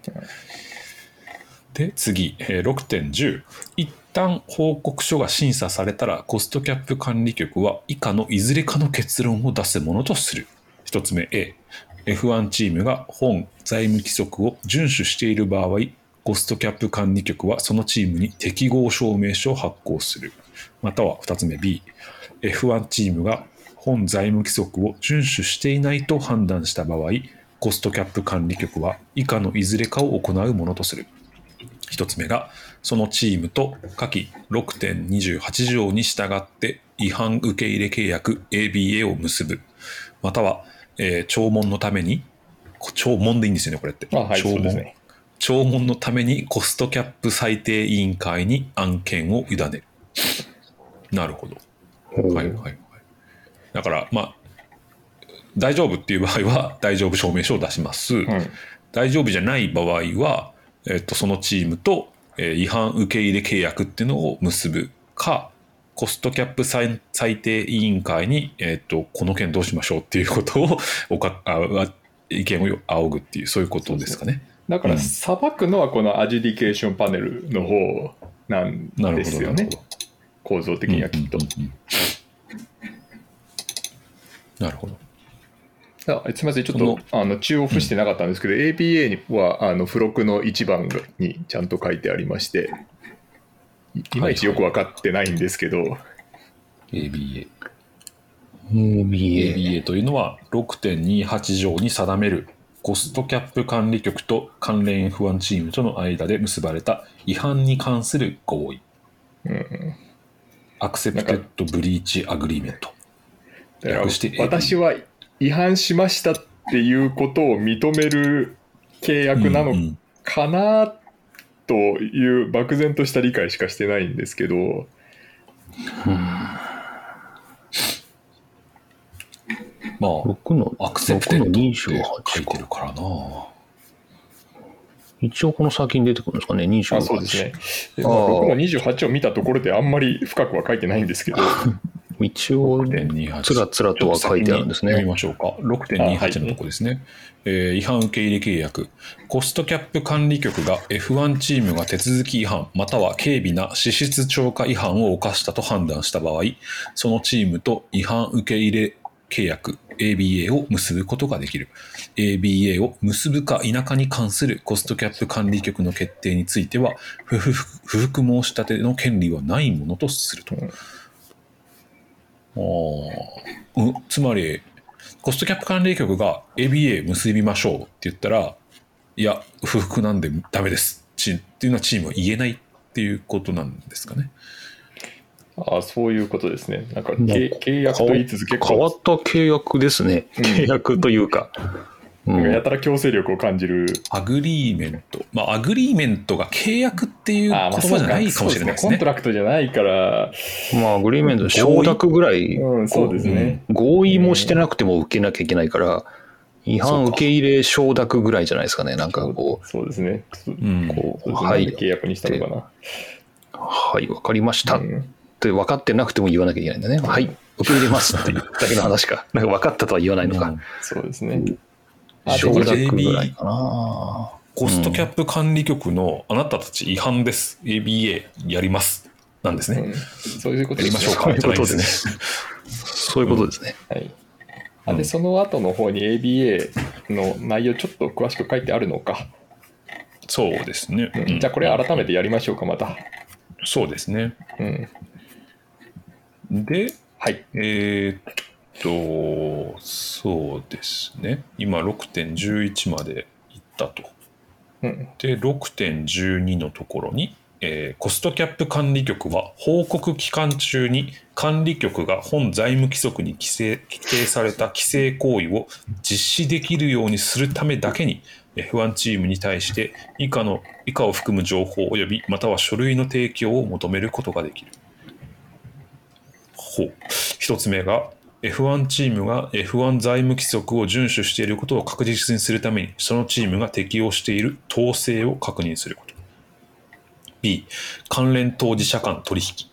で、次、えー6.10。一旦報告書が審査されたら、コストキャップ管理局は以下のいずれかの結論を出すものとする。一つ目 A。F1 チームが本財務規則を遵守している場合、コストキャップ管理局はそのチームに適合証明書を発行する。または二つ目 B。F1 チームが本財務規則を遵守していないと判断した場合、コストキャップ管理局は以下のいずれかを行うものとする。一つ目が、そのチームと下記6.28条に従って違反受け入れ契約 ABA を結ぶ。または、えー聴聞のために、こ聴聞でいいんですよね、これって。あはい聴聞そうですね聴聞のためにコストキャップ裁定委員会に案件を委ねる。なるほど。はいはいはい。だから、まあ、大丈夫っていう場合は、大丈夫証明書を出します。うん大丈夫じゃない場合は、えっと、そのチームと、えー違反受け入れ契約っていうのを結ぶか、コストキャップ裁裁定委員会に、えっと、この件どうしましょうっていうことをおかああ意見を仰ぐっていう、そういうことですかね。だから、うん裁くのはこのアジュディケーションパネルの方なん。ですよね。構造的にはきっと。うんうんうんなるほど。あすみません、ちょっとあの中央付してなかったんですけど、APA にはあの付録の1番にちゃんと書いてありまして、いいまいちよく分かってないんですけど、ABA。ABA。ABA というのは6.28条に定めるコストキャップ管理局と関連 F1 チームとの間で結ばれた違反に関する合意。 Accepted Breach Agreement。して ABA 私は違反しましたっていうことを認める契約なのうんうんかなという漠然とした理解しかしてないんですけど、ま6の、あ、アクセプテ6のッドって書28かいてる。からな。一応この先に出てくるんですかね、28。あそうですね。まあ僕も28を見たところであんまり深くは書いてないんですけど、一応、6.28つらつらとは書いてあるんですちょっと先に読みね。ましょうか。あはい6.28のとこですね。えー違反受け入れ契約。コストキャップ管理局が F1 チームが手続き違反または軽微な支出超過違反を犯したと判断した場合、そのチームと違反受け入れ契約 ABA を結ぶことができる。ABA を結ぶか否かに関するコストキャップ管理局の決定については、不服申し立ての権利はないものとすると。うんうんつまり、コストキャップ管理局が ABA 結びましょうって言ったら、いや、不服なんでダメですちっていうのはチームは言えないっていうことなんですかね。あそういうことですね。なんかなんか契契約と言いつつ結構変わった契約ですね。うん契約というか。うんやたら強制力を感じる。 Agreement。まあ、 agreement が契約っていう言葉じゃないかもしれないですねそう contract じゃないから、まあ、 agreementント、承諾ぐらい、うん、そうですね。合意もしてなくても受けなきゃいけないから、違反受け入れ承諾ぐらいじゃないですかね。なんかこそうですね。うんう、こう、そうですねはい契約にしたのかな。はい、わかりましたっうんて分かってなくても言わなきゃいけないんだね。はい、受け入れますっていうだけの話か。なんか分かったとは言わないのか。そうですね。あで承も諾ぐらいかな。コストキャップ管理局のあなたたち違反です。ABA やります。なんですね。うんそういうことですねやりましょうか。そういうことですそういうことですね。はい。あで、その後の方に ABA の内容ちょっと詳しく書いてあるのか。そうですね。うんうんじゃあこれ改めてやりましょうか、また。そうですね。うん。で、はい。えーっと、そうですね。今6.11まで行ったと。うん。で、6.12のところに、えーコストキャップ管理局は報告期間中に管理局が本財務規則に規制規定された規制行為を実施できるようにするためだけに F1 チームに対して以下の以下を含む情報及びまたは書類の提供を求めることができる。ほう一つ目が F1 チームが F1 財務規則を遵守していることを確実にするために、そのチームが適用している統制を確認すること。B、関連当事者間取引、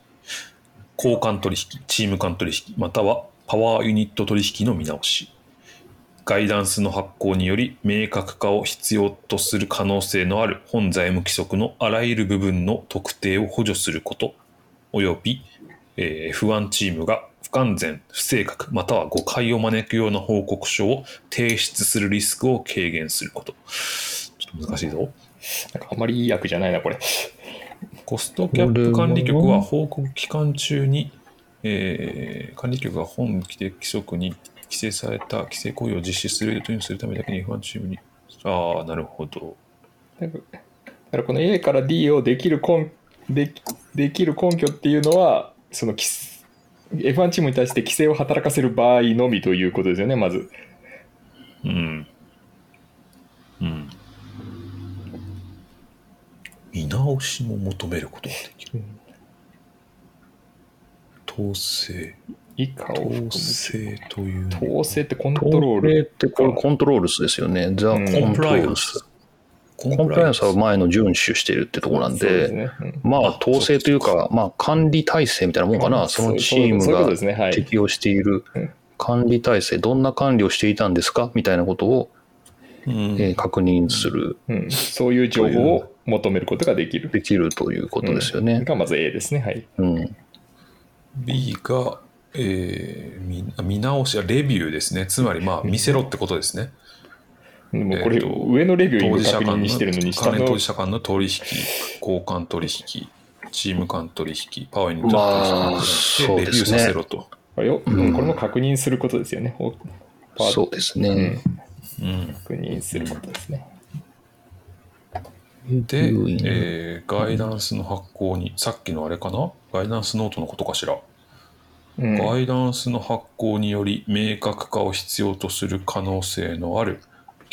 交換取引、チーム間取引、またはパワーユニット取引の見直し。ガイダンスの発行により明確化を必要とする可能性のある本財務規則のあらゆる部分の特定を補助すること、および、F1 チームが完全、不正確、または誤解を招くような報告書を提出するリスクを軽減すること。ちょっと難しいぞ。なんかあまりいい役じゃないな、これ。コストキャップ管理局は報告期間中に、えー管理局が本規定規則に規制された規制行為を実施するというにするためだけに F1 チームに。ああ、なるほど。だからだからこの A から D をできる根でできる根拠っていうのは、その規 F1 チームに対して規制を働かせる場合のみということですよね、まず。うん。うん。見直しも求めることができる。統制。以下を含む統制という。統制ってコントロー統制ル。ってこれコントロールスですよね。ザ・コンうんトロールス。コンプライアンスコンプライアンスは前の遵守してるってところなんでで、すね。うんまああ統制というか、まあ管理体制みたいなもんかな。うんそのチームがですねはい適用しているうん管理体制、どんな管理をしていたんですかみたいなことを、うんえー確認する、うん、そういう情報を求めることができる。できるということですよね。がまず A ですね。はい。うん。B が、え見直し、レビューですね。つまり、まあ、見せろってことですね。でもこれ、上のレビュー当に確認事者間のしてるのに、下関連当の事者間の取引、交換取引、チーム間取引、パワーユニットの取引まあでレビューさせろと。あれよ、うんこれも確認することですよね。そうですうんね。うん確認することですね。で、えーガイダンスの発行に、さっきのあれかな？ガイダンスノートのことかしら？うんガイダンスの発行により明確化を必要とする可能性のある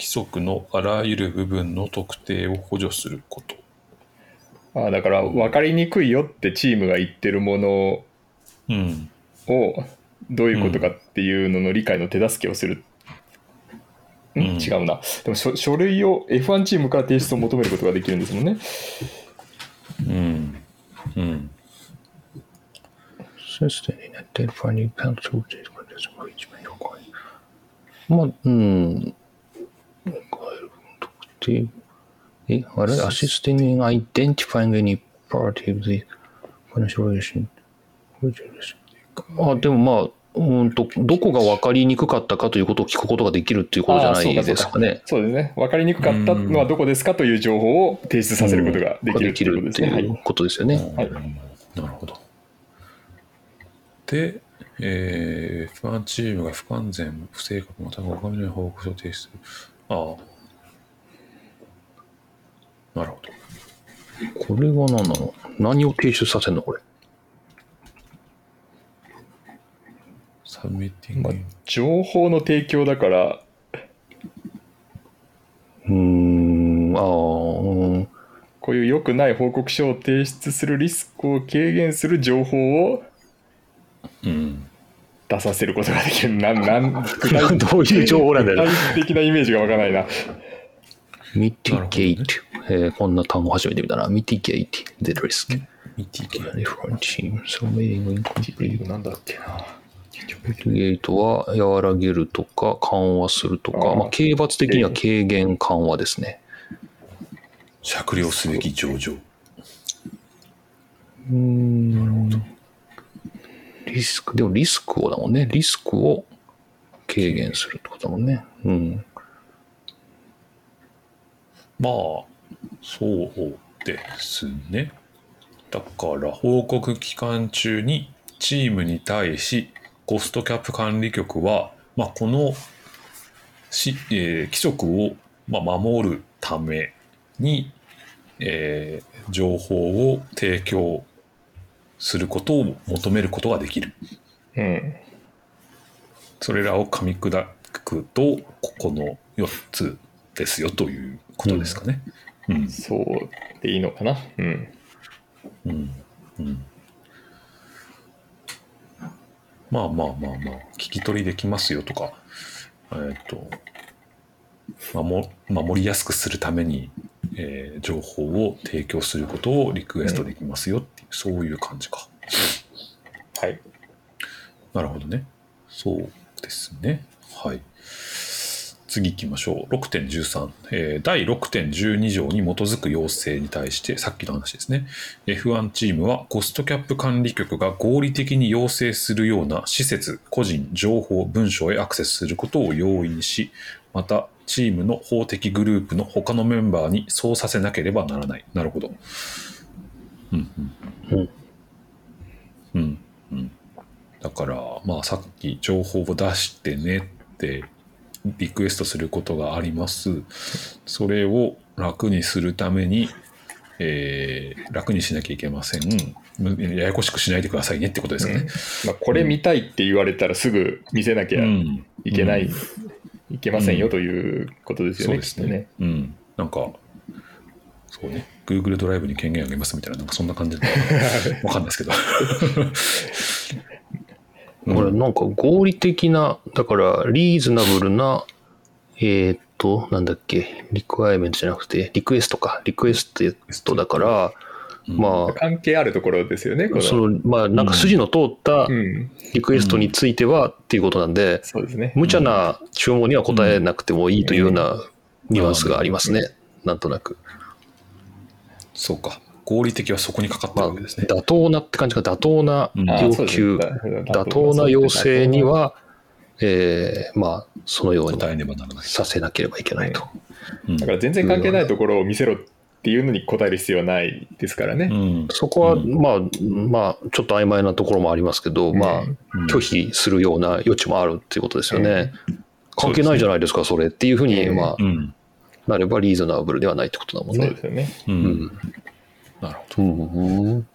規則のあらゆる部分の特定を補助すること。あだから、分かりにくいよってチームが言ってるものうん。をどういうことかっていうのの理解の手助けをする。んうん違うな。でも書書類を F1 チームから提出を求めることができるんですもんね。うん。うん。まあ、うん。でえ、あれ ?Assisting in identifying any part of the financial relation. あ、でもまあ、うんと、どこが分かりにくかったかということを聞くことができるっていうことじゃないですかね。そうですね。分かりにくかったのはどこですかという情報を提出させることができるということですね。はい。っていうことですよね。はいなるほど。で、えー、F1 チームが不完全、不正確、またはお金の報告書を提出する。ああ。なるほど。これは何なの？何を提出させるのこれ？サブミッティング、まあ、情報の提供だから、うーん、ああ、うんこういう良くない報告書を提出するリスクを軽減する情報をうん。出させることができる。なん、なん、具体 どういう情報なんだよ具。体的なイメージがわからないな。ミティゲート、えーこんな単語初めて見たな。ミティゲート、the risk. ミティケ Different team, so many incomplete. なんだっけな。ミティゲートは和らげるとか緩和するとか、あーまあ、刑罰的には軽減緩和ですね。酌量すべき上場。うーん。リスク、でもリスクをだもんね。リスクを軽減するってことだもんね。うん。まあ、そうですね。だから、報告期間中にチームに対し、コストキャップ管理局は、まあ、このし、えー規則を、まあ、守るために、えー情報を提供することを求めることができる。うん。それらを噛み砕くと、ここの4つですよということですかね。うんそうでいいのかな。うん。うんうんまあまあまあまあ、聞き取りできますよとか、えーっと、守守りやすくするために、えー情報を提供することをリクエストできますよっていう、そういう感じか。はい。なるほどね。そうですね。はい。次行きましょう。6.13、えー第6.12条に基づく要請に対して、さっきの話ですね。F1 チームはコストキャップ管理局が合理的に要請するような施設、個人、情報、文書へアクセスすることを容易にし、また、チームの法的グループの他のメンバーにそうさせなければならない。なるほど。うん、うん。うんうん、うん。だから、まあ、さっき情報を出してねってリクエストすることがあります。それを楽にするために、えー楽にしなきゃいけません。むややこしくしないでくださいねってことですかね。まあ、これ見たいって言われたらすぐ見せなきゃうんいけない、うんいけませんよということですよね、そうですねね。うん。なんか、そうね、Google ドライブに権限あげますみたいな、なんかそんな感じで、わかんないですけど。これなんか合理的な、だからリーズナブルな、えーっと、なんだっけ、リクワイメントじゃなくて、リクエストか、リクエストだから、まあ、関係あるところですよね、この。その、まあ、なんか筋の通ったうん、リクエストについてはっていうことなんで、そうですね。無茶な注文には答えなくてもいいというようなニュアンスがありますね。なんとなく。そうか。合理的はそこにかかってまあ、るわけですね。妥当なって感じか、妥当な要求、ね妥当な要請に、は、えーまあ、そのように答えねばならない。させなければいけないと。うんだから全然関係ないところを見せろっていうのに答える必要はないですからね。うんそこは、うんまあ、まあ、ちょっと曖昧なところもありますけど、まあ、うん拒否するような余地もあるっていうことですよね。関係ないじゃないですか、それっていうふうに、うんまあ、うん。なればリーズナブルではないってことだもんねそうで。すよね。う。うんん。なるほうん。ど。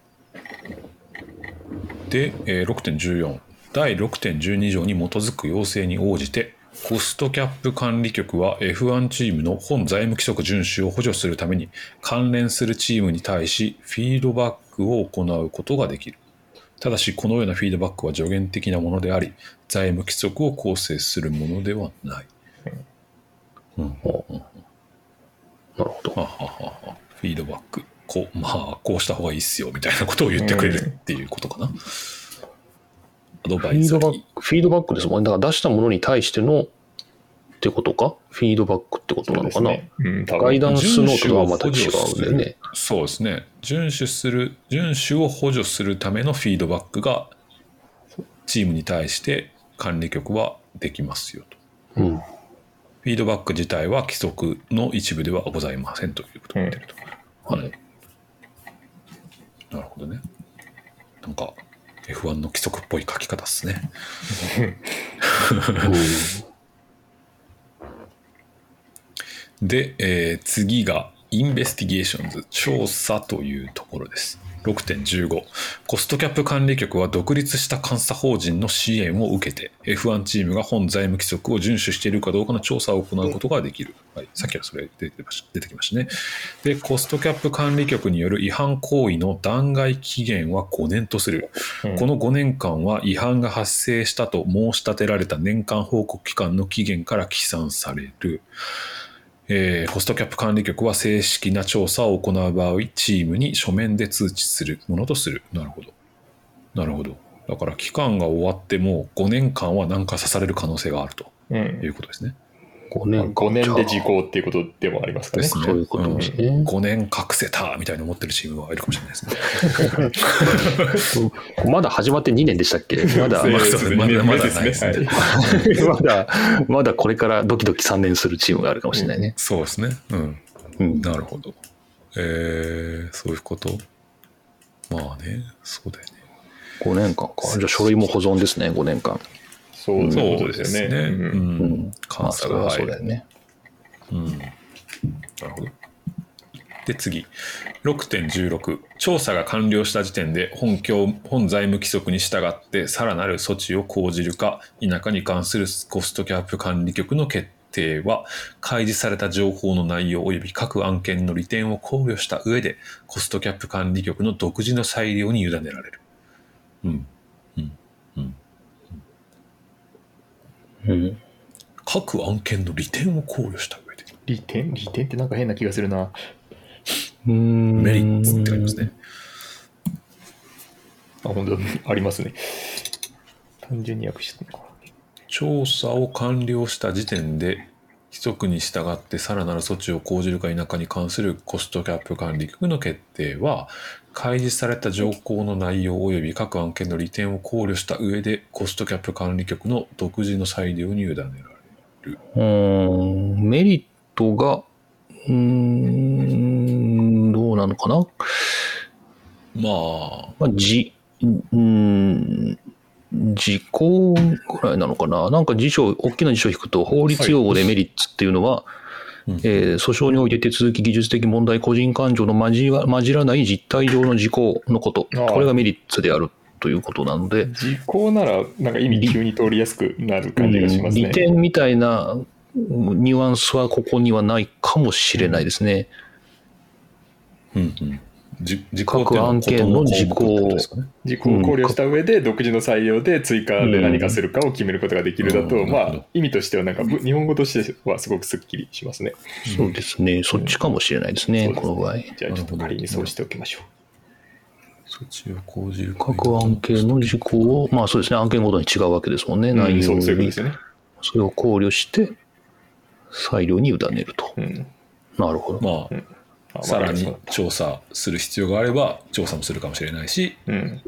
で、えー6.14。第6.12条に基づく要請に応じて、コストキャップ管理局は F1 チームの本財務規則遵守を補助するために関連するチームに対しフィードバックを行うことができる。ただし、このようなフィードバックは助言的なものであり、財務規則を構成するものではない。うんなるほど。ははははフィードバック。こう、まあ、こうした方がいいっすよ、みたいなことを言ってくれるっていうことかな。アドバイフィードバッ。ク、フィードバックですもんね。だから出したものに対してのってことか？フィードバックってことなのかな、ねうん、ガイダンスノートとはまた違うんだよね。そうですね。遵守する、遵守を補助するためのフィードバックが、チームに対して管理局はできますよと。うん。フィードバック自体は規則の一部ではございませんということを言ってると。はい。なるほどね。なんか F1 の規則っぽい書き方ですね。で、えー次が Investigations 調査というところです。6.15コストキャップ管理局は独立した監査法人の支援を受けて F1 チームが本財務規則を遵守しているかどうかの調査を行うことができる。はい、さっきはそれ出てました出てきましたね。で、コストキャップ管理局による違反行為の弾劾期限は5年とする。うんこの5年間は違反が発生したと申し立てられた年間報告期間の期限から起算される。えーコストキャップ管理局は正式な調査を行う場合、チームに書面で通知するものとする。なるほど。なるほど。だから期間が終わっても5年間は何かさされる可能性があるとうんいうことですね。5年間5年で時効っていうことでもありますかね。ですね。そういうことですねうん5年隠せたみたいな思ってるチームはいるかもしれないですね。まだ始まって2年でしたっけ？まだ、まそうですねまだまだないですねはいだ、まだこれからドキドキ3年するチームがあるかもしれないね。そうですね。うん。うん。なるほど。えー、そういうこと？まあね、そうだよね。5年間か。じゃあ書類も保存ですね、5年間。そういうことですよね。う。うん監査がそれはそ入る。うだよね。うん。なるほど。で、次。6.16。調査が完了した時点で本教、本財務規則に従ってさらなる措置を講じるか否かに関するコストキャップ管理局の決定は、開示された情報の内容及び各案件の利点を考慮した上で、コストキャップ管理局の独自の裁量に委ねられる。うん。うん。各案件の利点を考慮した上で。利点？利点ってなんか変な気がするな。うんメリッツってありますね。。あ、本当だ。ありますね。単純に訳してたのか調査を完了した時点で規則に従ってさらなる措置を講じるか否かに関するコストキャップ管理局の決定は開示された条項の内容及び各案件の利点を考慮した上でコストキャップ管理局の独自の裁量に委ねられる。うん、メリットが、うーん、どうなのかな？まあ、まあ、じ、うん、時効ぐらいなのかな？なんか辞書、大きな辞書を引くと、法律用語でメリッツっていうのは、うんえー訴訟において手続き、技術的問題、個人感情の混じわ混じらない実態上の事項のこと、これがメリッツであるということなので、時効なら、なんか意味急に通りやすくなる感じがしますね。利点みたいなニュアンスはここにはないかもしれないですね。うんうん。じ時効っていうのは各案件の事項ってことですかね。時効を考慮した上で、独自の採用で追加で何かするかを決めることができるだと、まあうんなるほど、意味としては、なんかぶ日本語としてはすごくすっきりしますね。そうですね。そっちかもしれないですね、そうですこの場合。じゃあ、ちょっと仮にそうしておきましょ措置を講じる各案件の事項を、まあそうですね、案件ごとに違うわけですもんね、う。内容に。ですよね。それを考慮して、裁量に委ねると。うん。なるほど。まあ、あさらにま調査する必要があれば調査もするかもしれないし、あうん。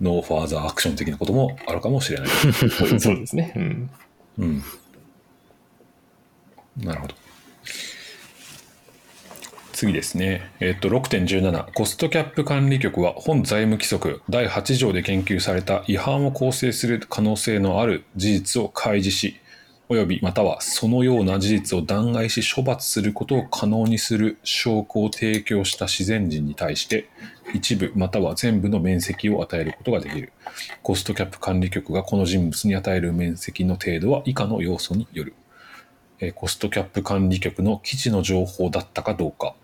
ノーファーザーアクション的なこともあるかもしれない。そうですね。うん。うん。なるほど。次ですね。えっと、6.17。コストキャップ管理局は本財務規則第8条で研究された違反を構成する可能性のある事実を開示し、及びまたはそのような事実を弾劾し処罰することを可能にする証拠を提供した自然人に対して一部または全部の面積を与えることができる。コストキャップ管理局がこの人物に与える面積の程度は以下の要素による。えコストキャップ管理局の基地の情報だったかどうか、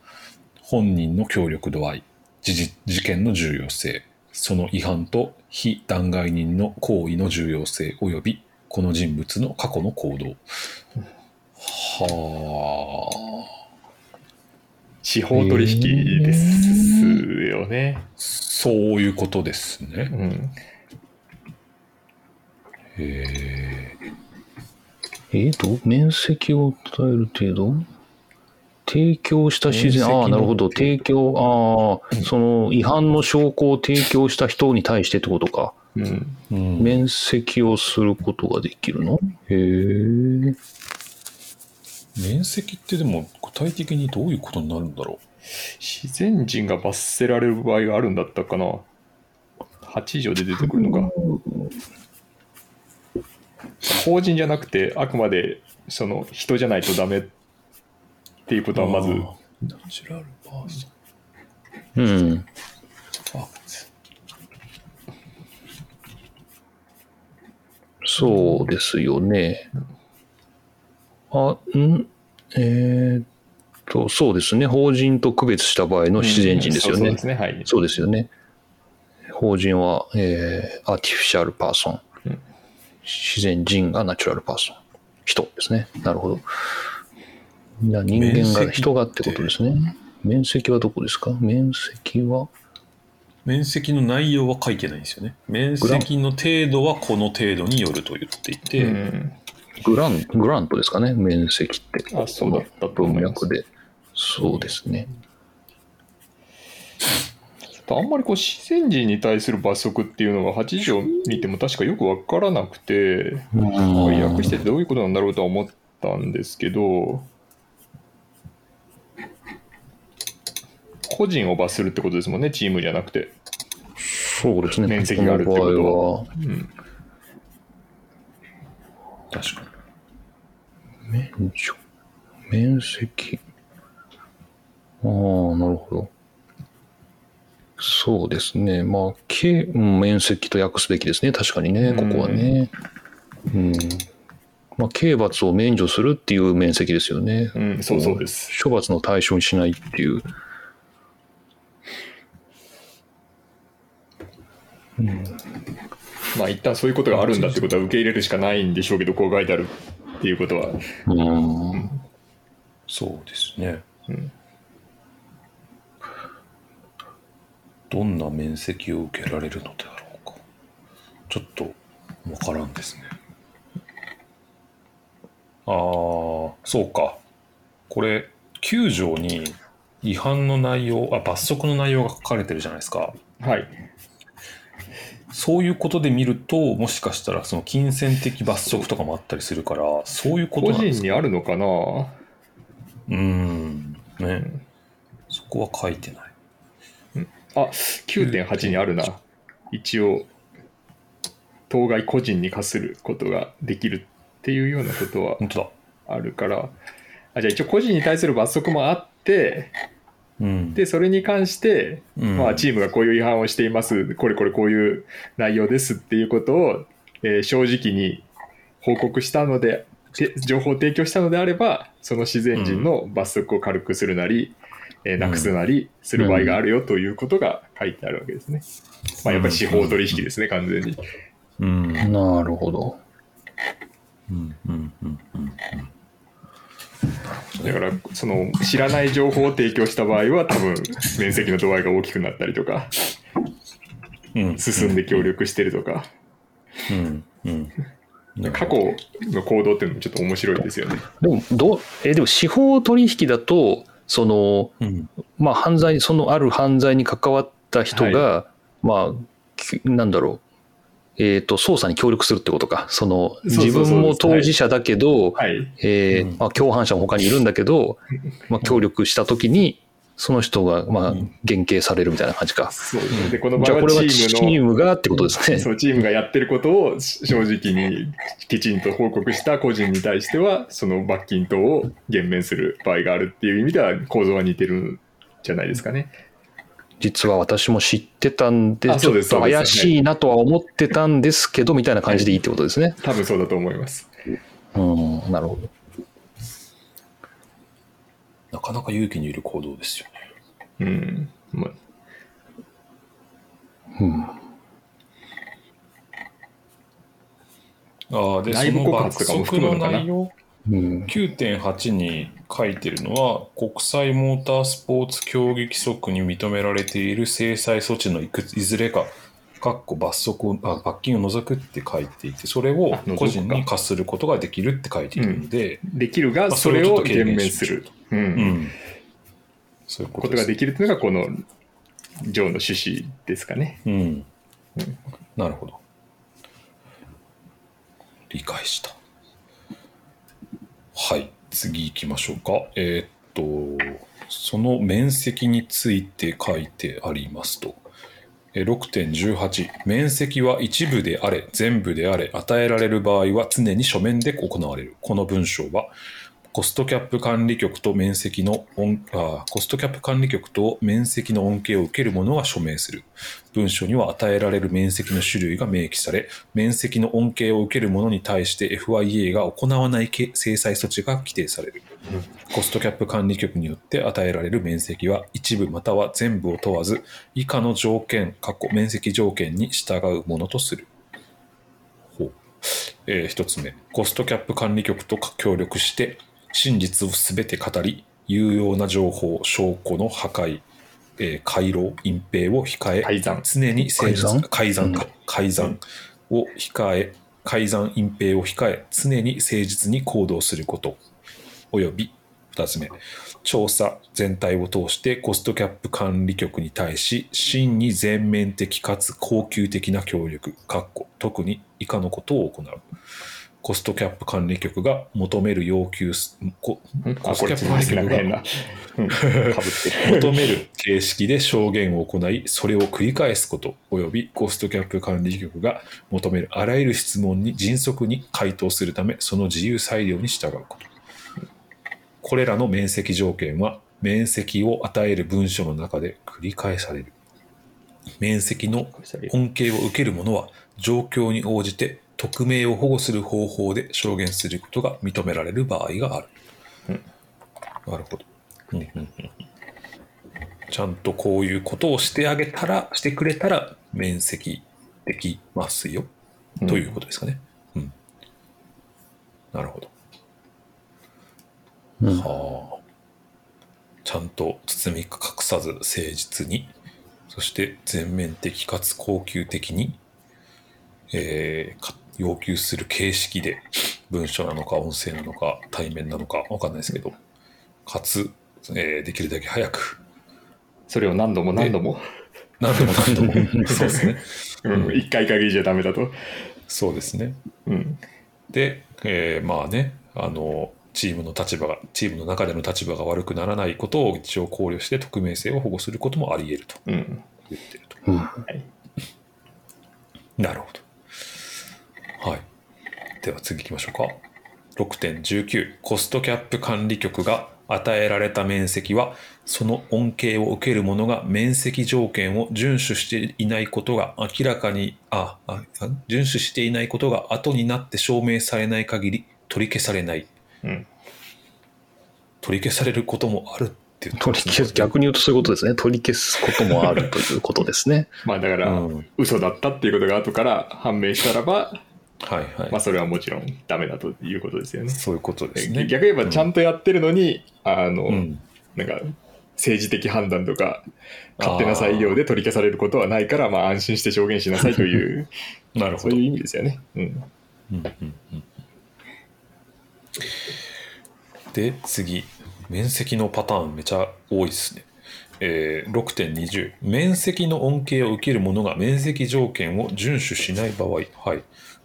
本人の協力度合い、事事件の重要性、その違反と非弾劾人の行為の重要性及びこの人物の過去の行動。はあ。司法取引ですよね。そういうことですね。うん。へえーと、面積を伝える程度？提供した自然、ああ、なるほど、提供、ああ、その違反の証拠を提供した人に対してってことか。うん。え。うん面積をすることができるの？へえ。面積ってでも具体的にどういうことになるんだろ自然人が罰せられる場合があるんだったかな？8条で出てくるのか？法人じゃなくて、あくまでその人じゃないとダメっていうこう。とはまず、ナチュラルパーソンうん。ファクツそうですよね。あ、ん？えーっと、そうですね。法人と区別した場合の自然人ですよね。そうそうですね。はい。そうですよね。法人は、えー artificial person。うん自然人が natural person。人ですね。なるほど。な人間が、人がってことですね。面積はどこですか？面積は、面積の内容は書いてないんですよね。面積の程度はこの程度によると言っていて、うん。グラングラントですかね面積って。あそうだったと文思います脈で。そうですね。あんまりこう自然人に対する罰則っていうのが8条見ても確かよく分からなくて、うん訳しててどういうことなんだろうとは思ったんですけど、個人を罰するってことですもんね、チームじゃなくて。そうですね。面積があるってことはこの場合は、うん、確かに。免除。面積。ああ、なるほど。そうですね。まあ、けうん面積と訳すべきですね。確かにね、ここはね。うん。まあ、刑罰を免除するっていう面積ですよね。うん、そうそうです。処罰の対象にしないっていう。うんまあ一旦そういうことがあるんだってことは受け入れるしかないんでしょうけど、こう書いてあるっていうことは。うん。そうですね。うんどんな面積を受けられるのであろうか。ちょっとわからんですね。ああ、そうか。これ、9条に違反の内容、あ、罰則の内容が書かれてるじゃないですか。はい。そういうことで見ると、もしかしたらその金銭的罰則とかもあったりするから、そういうこと個なんですか？人にあるのかな？うーん。ね。そこは書いてない。あ、9.8にあるな。一応、当該個人に課することができるっていうようなことは本当だ。あるから、あじゃあ一応個人に対する罰則もあって、うん。で、それに関して、うんまあ、チームがこういう違反をしています、これこれこういう内容ですっていうことを、えー正直に報告したので、て情報を提供したのであれば、その自然人の罰則を軽くするなり、えーなくすなりする場合があるよということが書いてあるわけですね。まあ、やっぱり司法取引ですね、完全に。うん。なるほど。うん。うん。うん。うん。だから、その知らない情報を提供した場合は、多分面積の度合いが大きくなったりとか、うん。進んで協力してるとか、うん。うん。過去の行動っていうのもちょっと面白いですよね。でも、どうえでも司法取引だと、その、うん。まあ、犯罪、そのある犯罪に関わった人が、まあ、きなんだろう。えっ、と、捜査に協力するってことか。その、自分も当事者だけど、はい。うんえーまあ、共犯者も他にいるんだけど、まあ、協力したときに、その人が、まあうん、減刑されるみたいな感じか。そうですね。で、この場合ははチチームのームがってことですね。そうチームがやってることを正直にきちんと報告した個人に対してはその罰金等を減免する場合があるっていう意味では構造は似てるんじゃないですかね。実は私も知ってたんで、ちょっと怪しいなとは思ってたんですけど、みたいな感じでいいってことですね。多分そうだと思います。うん、なるほど。なかなか勇気にいる行動ですよね。うん。まあ、うん。ああ、で、その罰告発とかも則の含むのかな内容、うん、9.8に書いてるのは、国際モータースポーツ競技規則に認められている制裁措置のいくついずれか、かっこ罰則をあ罰金を除くって書いていて、それを個人に課することができるって書いているので、できるがまあそれを減免する、ううんん。そういうここととですができるというのがこの上の趣旨ですかね。うん。なるほど。理解した。はい、次行きましょうか。えーっと、その面積について書いてありますと。6.18面積は一部であれ全部であれ与えられる場合は常に書面で行われるこの文章はコストキャップ管理局と面積の恩あコストキャップ管理局と面積の恩恵を受ける者が署名する。文書には与えられる面積の種類が明記され面積の恩恵を受ける者に対して FIA が行わない制裁措置が規定される。コストキャップ管理局によって与えられる面積は一部または全部を問わず以下の条件過去面積条件に従うものとする。ほう。えー一つ目。コストキャップ管理局と協力して真実をすべて語り有用な情報証拠の破壊、えー回廊隠蔽を控え改ざん。常に誠実改改ざんか。改ざんを控え改ざん隠蔽を控え常に誠実に行動すること。および2つ目。調査全体を通してコストキャップ管理局に対し真に全面的かつ恒久的な協力。特に以下のことを行うコストキャップ管理局が求める要求すこあ、コストキャップ管理局が。求める形式で証言を行い、それを繰り返すこと、およびコストキャップ管理局が求めるあらゆる質問に迅速に回答するため、その自由裁量に従うこと。これらの面積条件は、面積を与える文書の中で繰り返される。面積の恩恵を受ける者は、状況に応じて匿名を保護する方法で証言することが認められる場合がある。なるほど。うんうんうんちゃんとこういうことをしてあげたら、してくれたら面積できますよっということですかね。うん。なるほど。うんはあ。ちゃんと包み隠さず誠実に、そして全面的かつ恒久的に、えーか要求する形式で文書なのか音声なのか対面なのかわかんないですけど、かつ、えーできるだけ早く、それを何度も何度も、何度も何度も、そうですね。うん、1回限りじゃダメだと。そうですね。うん。で、えーまあね、あの、チームの立場が、チームの中での立場が悪くならないことを一応考慮して匿名性を保護することもあり得るとうん。言ってると。うんはい。なるほど。はい。では次行きましょうか。6.19コストキャップ管理局が与えられた面積はその恩恵を受ける者が面積条件を遵守していないことが明らかにあああ遵守していないことが後になって証明されない限り取り消されないうん。取り消されることもあるっていう取り消す、逆に言うとそういうことですね。取り消すこともあるということですね。まあだから、うん嘘だったっていうことが後から判明したらば、はいはい、まあそれはもちろんダメだということですよね。そういうことですね。逆に言えばちゃんとやってるのに、あの、うん。なんか政治的判断とか勝手な裁量で取り消されることはないから、まあ安心して証言しなさいという、なるほど。そういう意味ですよね。うん。うんうんうん。で次。面積のパターンめちゃ多いですね、えー6.20面積の恩恵を受ける者が面積条件を遵守しない場合。はい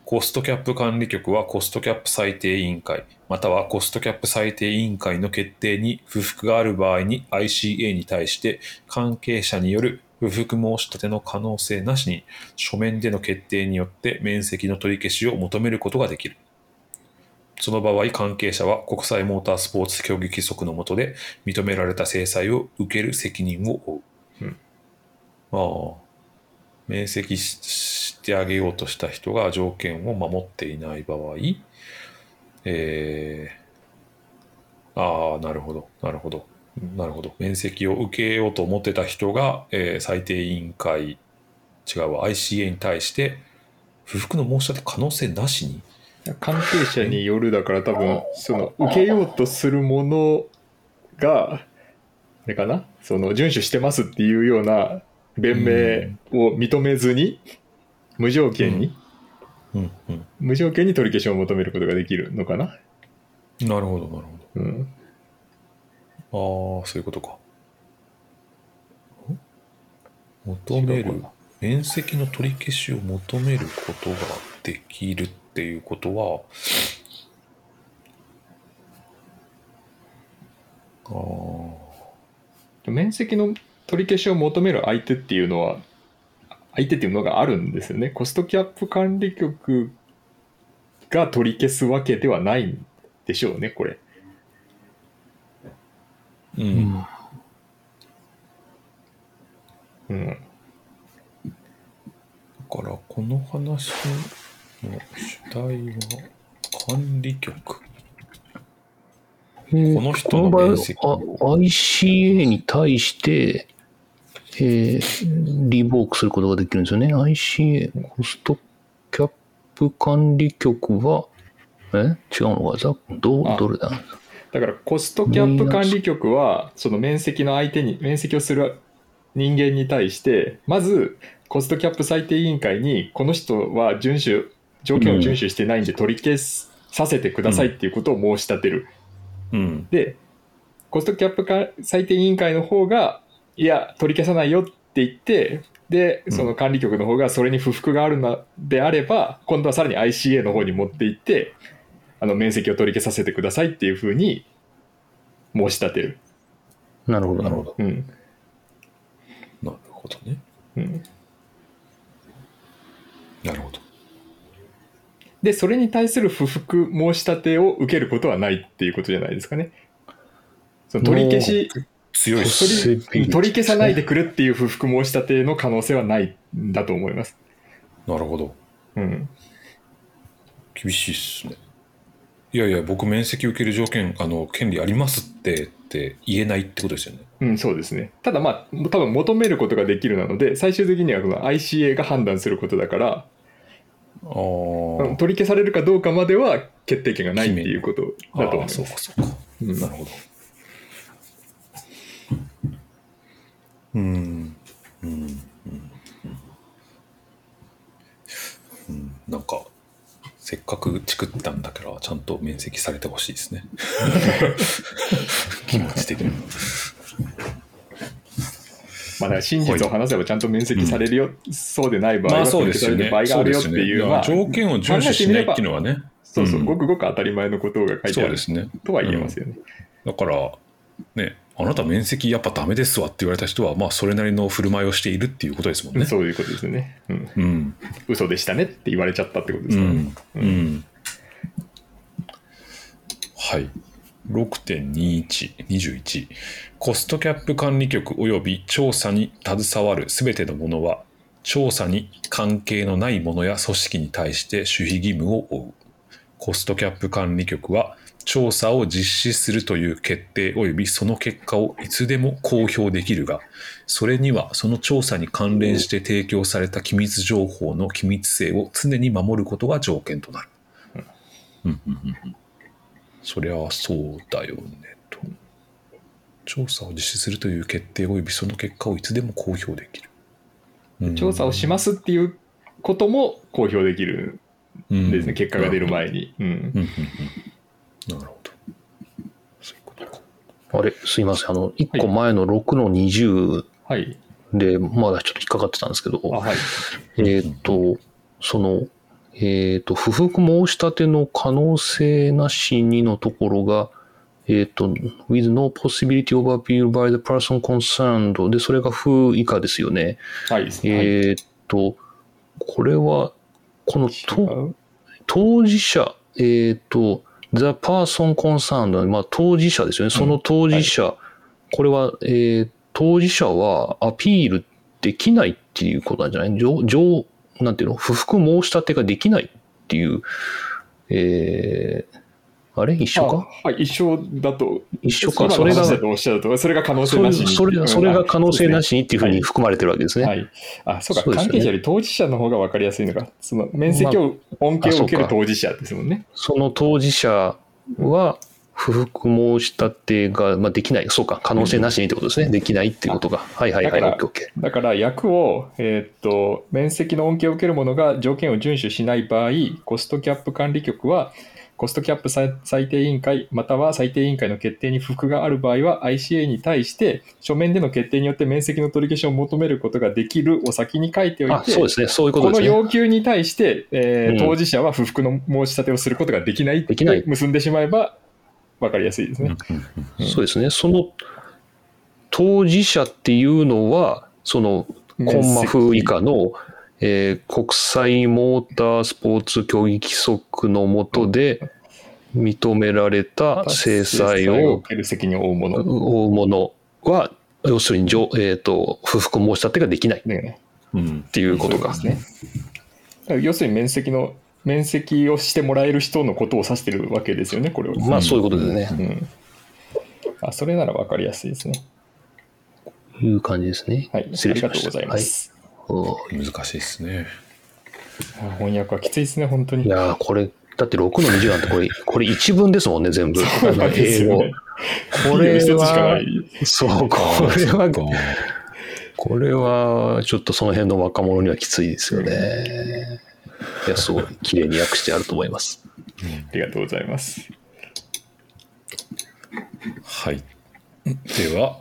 コストキャップ管理局はコストキャップ裁定委員会またはコストキャップ裁定委員会の決定に不服がある場合に ICA に対して関係者による不服申し立ての可能性なしに書面での決定によって面積の取り消しを求めることができる。その場合、関係者は国際モータースポーツ競技規則の下で認められた制裁を受ける責任を負う。うん。ああ、免責ししてあげようとした人が条件を守っていない場合、えー、ああ、なるほど、なるほど、なるほど。免責を受けようと思ってた人が、えー裁定委員会、違うわ、ICA に対して、不服の申し立て可能性なしに。関係者によるだから多分その受けようとするものがあれかな？その遵守してますっていうような弁明を認めずに無条件に、うんうん。無条件に取り消しを求めることができるのかな、なるほど、なるほうん、ど。ああ、そういうことか。ん求める面積の取り消しを求めることができるっていうことは、ああ、面積の取り消しを求める相手っていうのは相手っていうのがあるんですよね。コストキャップ管理局が取り消すわけではないんでしょうねこれ。うん。うん。うんだから、この話の主体は管理局。えーこの人のこの場合面積あ ICA に対して、えーリボークすることができるんですよね。ICA、コストキャップ管理局は、え？違うのか？ざどどれだ？だからコストキャップ管理局はその面積の相手に面積をする人間に対してまずコストキャップ裁定委員会にこの人は遵守条件を遵守してないんで取り消させてくださいっていうことを申し立てる、うん。でコストキャップか裁定委員会の方がいや取り消さないよって言ってでその管理局の方がそれに不服があるのであれば今度はさらに ICA の方に持っていってあの面積を取り消させてくださいっていうふうに申し立てる。なるほど、なるほど。うんなるほどね。うん、なるほど。でそれに対する不服申し立てを受けることはないっていうことじゃないですかね。その取り消し強い。取り取り消さないでくれっていう不服申し立ての可能性はないんだと思います。なるほど。うん、厳しいっすね。いやいや、僕、面積受ける条件、あの、権利ありますって、って言えないってことですよね。うん、そうですね。ただまあ、多分求めることができるなので、最終的にはこの ICA が判断することだから、あ。取り消されるかどうかまでは決定権がないっていうことだと思いああ、ます。そうかそうか。うんなるほど。うん。うん。うん。うん。なんか、せっかく作ったんだから、ちゃんと面積されてほしいですね。気持ち的に。まあ、真実を話せばちゃんと面積されるよ、そうでない場合はそうですよね。取り消される場合があるよっていうそうまあ条件を遵守しないっていうのはね。そうそう、ごくごく当たり前のことが書いてあるね。とは言えますよね。だから、ね、あなた面積やっぱダメですわって言われた人は、まあそれなりの振る舞いをしているっていうことですもんね。そういうことですよね、うん。うん。嘘でしたねって言われちゃったってことでうすね。ん。うん。はい。6.21、21。コストキャップ管理局及び調査に携わるすべてのものは、調査に関係のないものや組織に対して守秘義務を負う。コストキャップ管理局は、調査を実施するという決定及びその結果をいつでも公表できるが、それにはその調査に関連して提供された機密情報の機密性を常に守ることが条件となる。うんうんうんうんそりゃそうだよねと。調査を実施するという決定及びその結果をいつでも公表できる。うん調査をしますっていうことも公表できるんですね、結果が出る前に。うんうんうんうんなるほど。そういうことか。あれ、すいません。あの、1個前の6の20はい。で、まだちょっと引っかかってたんですけど、あ、はい。えっ、と、その、えっ、と、不服申し立ての可能性なしにのところが、えっ、と、with no possibility of appeal by the person concerned で、それが不以下ですよね。はい。はいえっ、と、これは、この当事者、えっ、と、the person concerned、まあ、当事者ですよね。その当事者、これは、えー当事者はアピールできないっていうことなんじゃない？上、上、なんていうの？不服申し立てができないっていう、えーあれ？一緒か？あはい、一緒だと。一緒か。今それが、の話だとおっしゃると、それが可能性なしに。それそれが可能性なしにっていうふうには含まれてるわけですね。はい。あ、そうか、そうね関係者より当事者の方が分かりやすいのか。その面積を、恩恵を受ける当事者ですもんね。その当事者は、不服申し立てが、まあ、できない。そうか。可能性なしにってことですね。できないっていうことが。はいはいはい。だから。だから役を、えーっと、面積の恩恵を受ける者が条件を遵守しない場合、コストキャップ管理局は、コストキャップ裁裁定委員会、または裁定委員会の決定に不服がある場合は、ICA に対して、書面での決定によって面積の取り消しを求めることができるを先に書いておいあ、て、そうですね。そういうこことのですね。要求に対して、えーうん当事者は不服の申し立てをすることができないできないって結んでしまえば分かりやすいですね。そうですね。その当事者っていうのは、そのコンマ風以下の、えー国際モータースポーツ競技規則の下で認められた制裁を受ける責任を負うもの。追うものは、要するに、じょえー、と不服申し立てができないっねうん。ていうことか。ね。要するに面積の面積をしてもらえる人のことを指してるわけですよね、これは。まあそういうことですね。うん。あ、それなら分かりやすいですね。いう感じですね。はい。あ失礼しました。りがとうございます。はい難しいですね。あ翻訳はきついですね、本当に。いやーこれ、だって6の20なんてこれ、これ一文ですもんね、全部。そうなんですよね。これは、い。そう、これはこれは、ちょっとその辺の若者にはきついですよね。いや、すごい、綺麗に訳してあると思います。ありがとうございます。はい。では、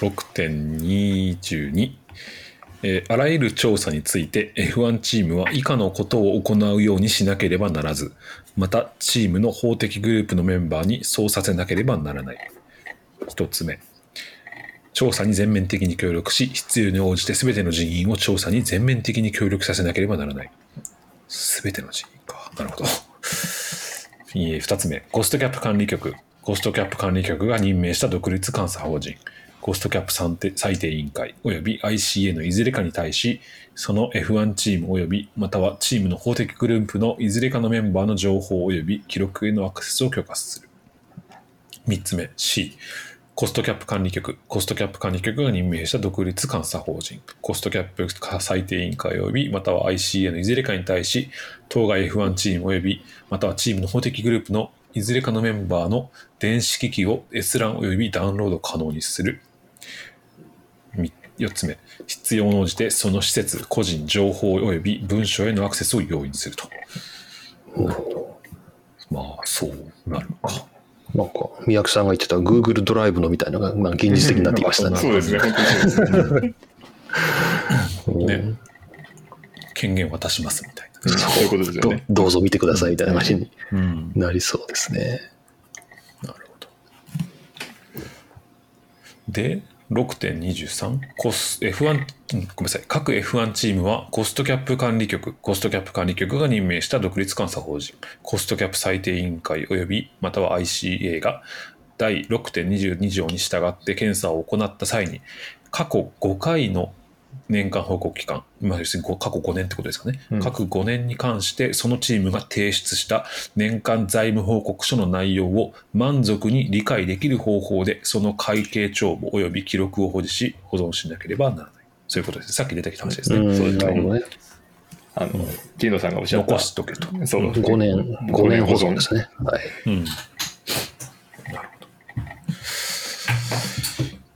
6.22。えーあらゆる調査について F1 チームは以下のことを行うようにしなければならず、またチームの法的グループのメンバーにそうさせなければならない。一つ目。調査に全面的に協力し、必要に応じて全ての人員を調査に全面的に協力させなければならない。全ての人員か。なるほど。えー二つ目、コストキャップ管理局。コストキャップ管理局が任命した独立監査法人。コストキャップ算定裁定委員会及び ICA のいずれかに対し、その F1 チーム及びまたはチームの法的グループのいずれかのメンバーの情報及び記録へのアクセスを許可する。3つ目 C。コストキャップ管理局、コストキャップ管理局が任命した独立監査法人、コストキャップ裁定委員会及びまたは ICA のいずれかに対し、当該 F1 チーム及びまたはチームの法的グループのいずれかのメンバーの電子機器を閲覧及びダウンロード可能にする。4つ目、必要に応じてその施設、個人、情報及び文書へのアクセスを容易にすると。まあ、そうなるか。なんか、宮城さんが言ってた Google ドライブのみたいなのが、まあ、現実的になってきましたね。そうですね、本当にそうですね。ね権限渡しますみたいな。そういうことですよどね。どうぞ見てくださいみたいな感じにうん、なりそうですね。なるほど。で、6.23コス F1 ごめんなさい。各 F1 チームはコストキャップ管理局コストキャップ管理局が任命した独立監査法人。コストキャップ裁定委員会及びまたは ICA が第6.22条に従って検査を行った際に過去5回の年間報告期間、まあ、要するにご過去5年ってことですかね、うん各5年に関してそのチームが提出した年間財務報告書の内容を満足に理解できる方法でその会計帳簿及び記録を保持し保存しなければならないそういうことですさっき出てきた話ですね、うんそうですね。あの、ジーノさんがおっしゃった残。しとけと、そう。5年、5年保存ですね。はい。うん、なるほど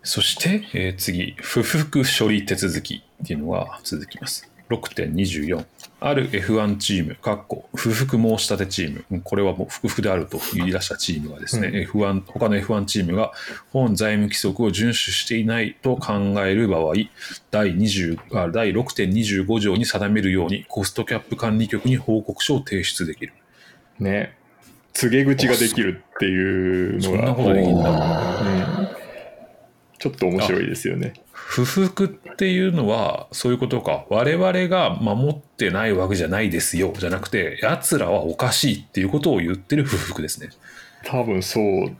そして、えー次不服処理手続きっていうのが続きます6.24ある F1 チーム、かっこ不服申し立てチーム、うんこれはもう不服であると言い出したチームがですね、F1 他の F1 チームが本財務規則を遵守していないと考える場合、第20あ第6.25条に定めるようにコストキャップ管理局に報告書を提出できる。ね。告げ口ができるっていうのが、そんなことできるんだ。うんちょっと面白いですよね。不服っていうのはそういうことか。我々が守ってないわけじゃないですよ。じゃなくて奴らはおかしいっていうことを言ってる不服ですね。多分そう。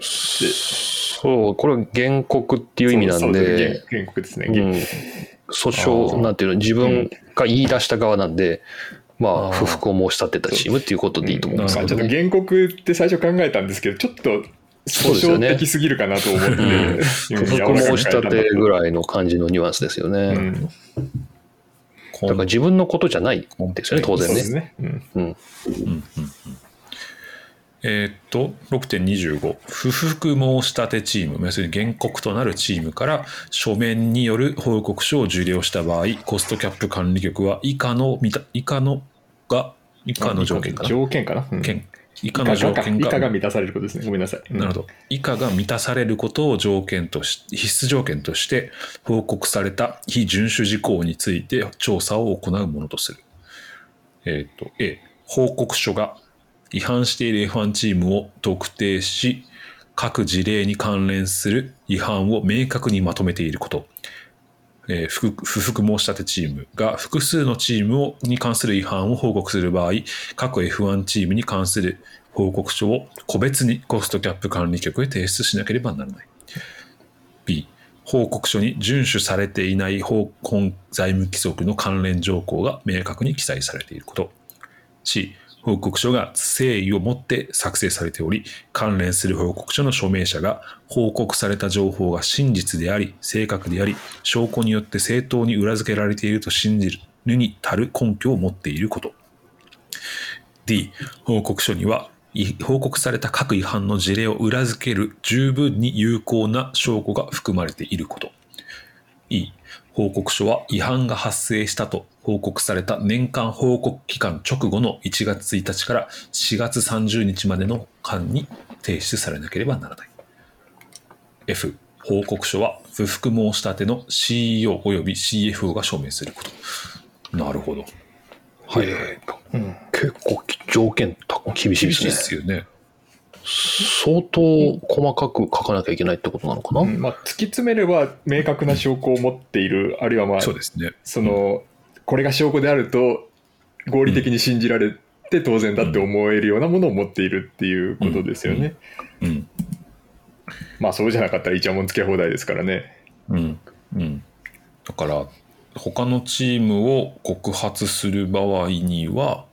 そう、これは原告っていう意味なんで、原原告ですね。うん、訴訟、なんていうの、自分が言い出した側なんで、まあ、不服を申し立てたチームっていうことでいいと思うんですまあ、けどね。ちょっと原告って最初考えたんですけど、ちょっと訴訟そうですよね。的すぎるかなと思って、うん。うん不服申し立てぐらいの感じのニュアンスですよね。うん。だから自分のことじゃないですよね、当然ね。えーっと6.25不服申し立てチーム要するに原告となるチームから書面による報告書を受領した場合コストキャップ管理局は以下のみた以下のが以下の条件かな。条件かな。うん。件以下の条件以下がが満たされることですね。ごめんなさい。うんなるほど。以下が満たされることを条件とし、必須条件として報告された非遵守事項について調査を行うものとする。えっ、と、A、報告書が違反している F1 チームを特定し、各事例に関連する違反を明確にまとめていること。えー不服申し立てチームが複数のチームをに関する違反を報告する場合、各 F1 チームに関する報告書を個別にコストキャップ管理局へ提出しなければならない。B、報告書に遵守されていない法本財務規則の関連条項が明確に記載されていること。C、報告書が誠意を持って作成されており、関連する報告書の署名者が報告された情報が真実であり、正確であり、証拠によって正当に裏付けられていると信じるに足る根拠を持っていること。D、報告書には報告された各違反の事例を裏付ける十分に有効な証拠が含まれていること。E、報告書は違反が発生したと報告された年間報告期間直後の1月1日から4月30日までの間に提出されなければならない。F、報告書は不服申し立ての CEO 及び CFO が署名すること。なるほど。はい。結構条件厳しい厳ですね。しいですよね。相当細かく書かなきゃいけないってことなのかな、うんまあ、突き詰めれば明確な証拠を持っている、あるいはまあ、そうですね。その、これが証拠であると合理的に信じられて当然だって思えるようなものを持っているっていうことですよね。うん。まあそうじゃなかったらイチャモンつけ放題ですからね。うん。うん。だから、他のチームを告発する場合には、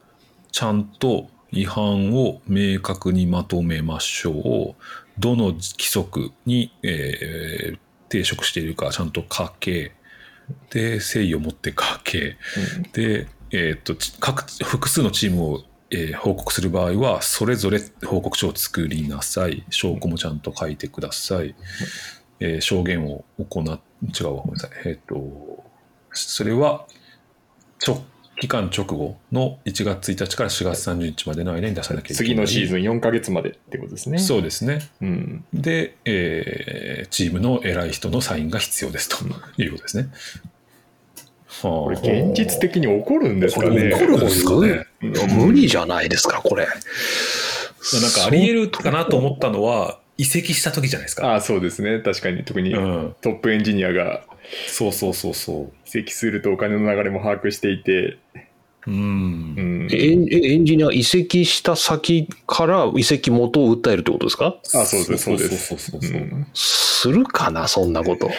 ちゃんと違反を明確にまとめましょう。どの規則に、えー抵触しているかちゃんと書けで誠意を持って書け。で、えー、とち各複数のチームを、えー報告する場合はそれぞれ報告書を作りなさい。証拠もちゃんと書いてください、えー証言を行っ違うわごめんなさい。えっ、とそれは直期間直後の1月1日から4月30日までの間に出さなきゃいけない次のシーズン4ヶ月までってことですね。そうですねうん。で、えーチームの偉い人のサインが必要ですということですね。はこれ現実的に起こるんですかね。これ起こるんですかね無理じゃないですか、これ。なんかあり得るかなと思ったのは移籍した時じゃないですか。ああ、そうですね。確かに、特にうん、トップエンジニアがそうそうそうそ移籍するとお金の流れも把握していて、う。うんうん。えエンエンジニア移籍した先から移籍元を訴えるってことですか？あそうです、そうです。そうそうそうそううんするかな、そんなこと。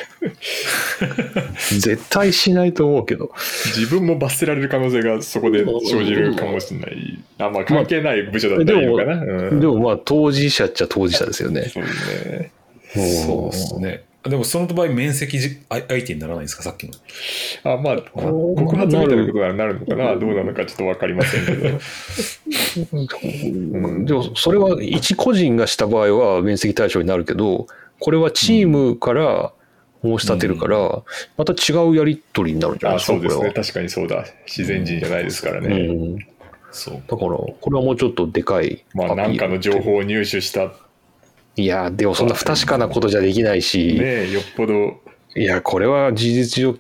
絶対しないと思うけど。自分も罰せられる可能性がそこで生じるかもしれない。あ、まあ関係ない部署だったらいいのかな。うんでもまあ、当事者っちゃ当事者ですよね。そうですね。そうですね。でもその場合面積じ相相手にならないんですか？さっきの。あまあ、告発みたいなことになるのかな、どうなのかちょっと分かりませんけど。でも、それは一個人がした場合は面積対象になるけど、これはチームから申し立てるから、また違うやり取りになるんじゃないあですか、そうですね。確かにそうだ。自然人じゃないですからうね。ん、だそう。から、これはもうちょっとでかいまあ、アピールなんかの情報を入手した。いや、でもそんな不確かなことじゃできないし、ねよっぽど、いや、これは事実上、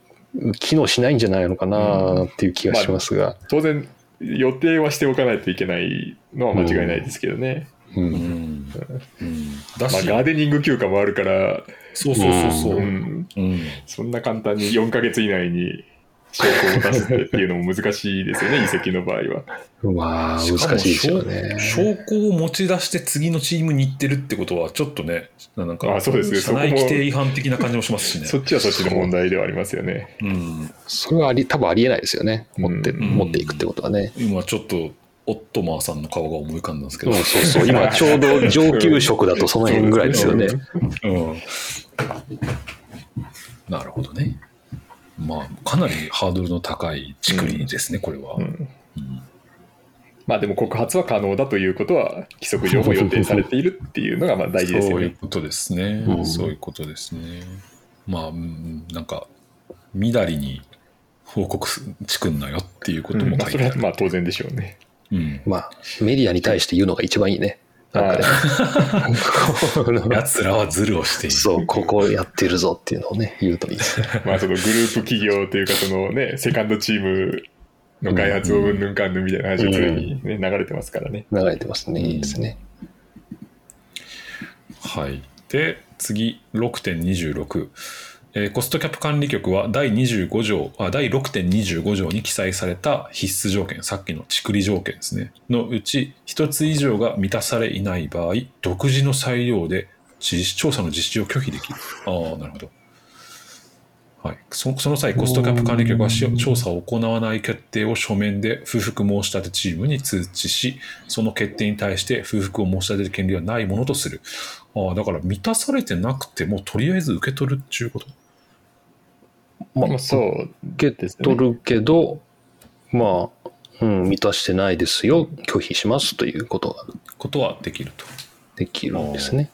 機能しないんじゃないのかなっていう気がしますが。当然、予定はしておかないといけないのは間違いないですけどね。ううんん。うん、だまあ、し、ガーデニング休暇もあるから、そうそうそうそうう。ん、うんそんな簡単に4ヶ月以内に証拠を出すっていうのも難しいですよね、移籍の場合は。まあ、難しいですよね。証証拠を持ち出して次のチームに行ってるってことはちょっとねなんかあそうですね社内規定違反的な感じもしますしねそっちはそっちの問題ではありますよね。うんそれはあり、多分ありえないですよね。持って、うん持っていくってことはね。今ちょっとオットマーさんの顔が思い浮かんだんですけど、うん、そうそう。今ちょうど上級職だとその辺ぐらいですよね。うんなるほどねまあかなりハードルの高いチクリですね、これは、うん。まあでも告発は可能だということは規則上も予定されているっていうのがまあ大事ですそういうよね。ことですね、うん。そういうことですね。まあうんなんかみだりに報告チクんなよっていうこともうん。まあそれは書いてある、まあ当然でしょうね。うん。まあ、メディアに対して言うのが一番いいね。なんかねやつらはズルをしている。そう、ここやってるぞっていうのをね、言うといいですね。まあそのグループ企業というかそのね、セカンドチームの開発をうんぬんかんぬんみたいな話がすでにね、流れてますからね。流れてますね。いいですね。はい。で、次、6.26。えーコストキャップ管理局は第25条、あ第6.25条に記載された必須条件、さっきのチクリ条件ですね。のうち、一つ以上が満たされいない場合、独自の裁量で調査の実施を拒否できる。ああ、なるほど。はい、そその際、コストキャップ管理局はし調査を行わない決定を書面で不服申し立てチームに通知し、その決定に対して不服を申し立てる権利はないものとする。ああだから満たされてなくても、とりあえず受け取るっていうこと？ままあそう受け取るけど、まあ、うん、満たしてないですよ、拒否しますということがことはできると。できるんですね。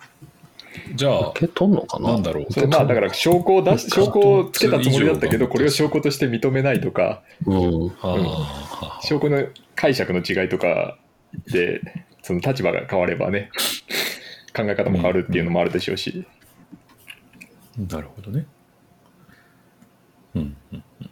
じゃあ受、け取んのかな？なんだろう。それまあだから証拠を出し証拠をつけたつもりだったけど、うんこれを証拠として認めないとか、うん。ああ証拠の解釈の違いとかで、その立場が変わればね、考え方も変わるっていうのもあるでしょうし、なるほどね。うんうんうん、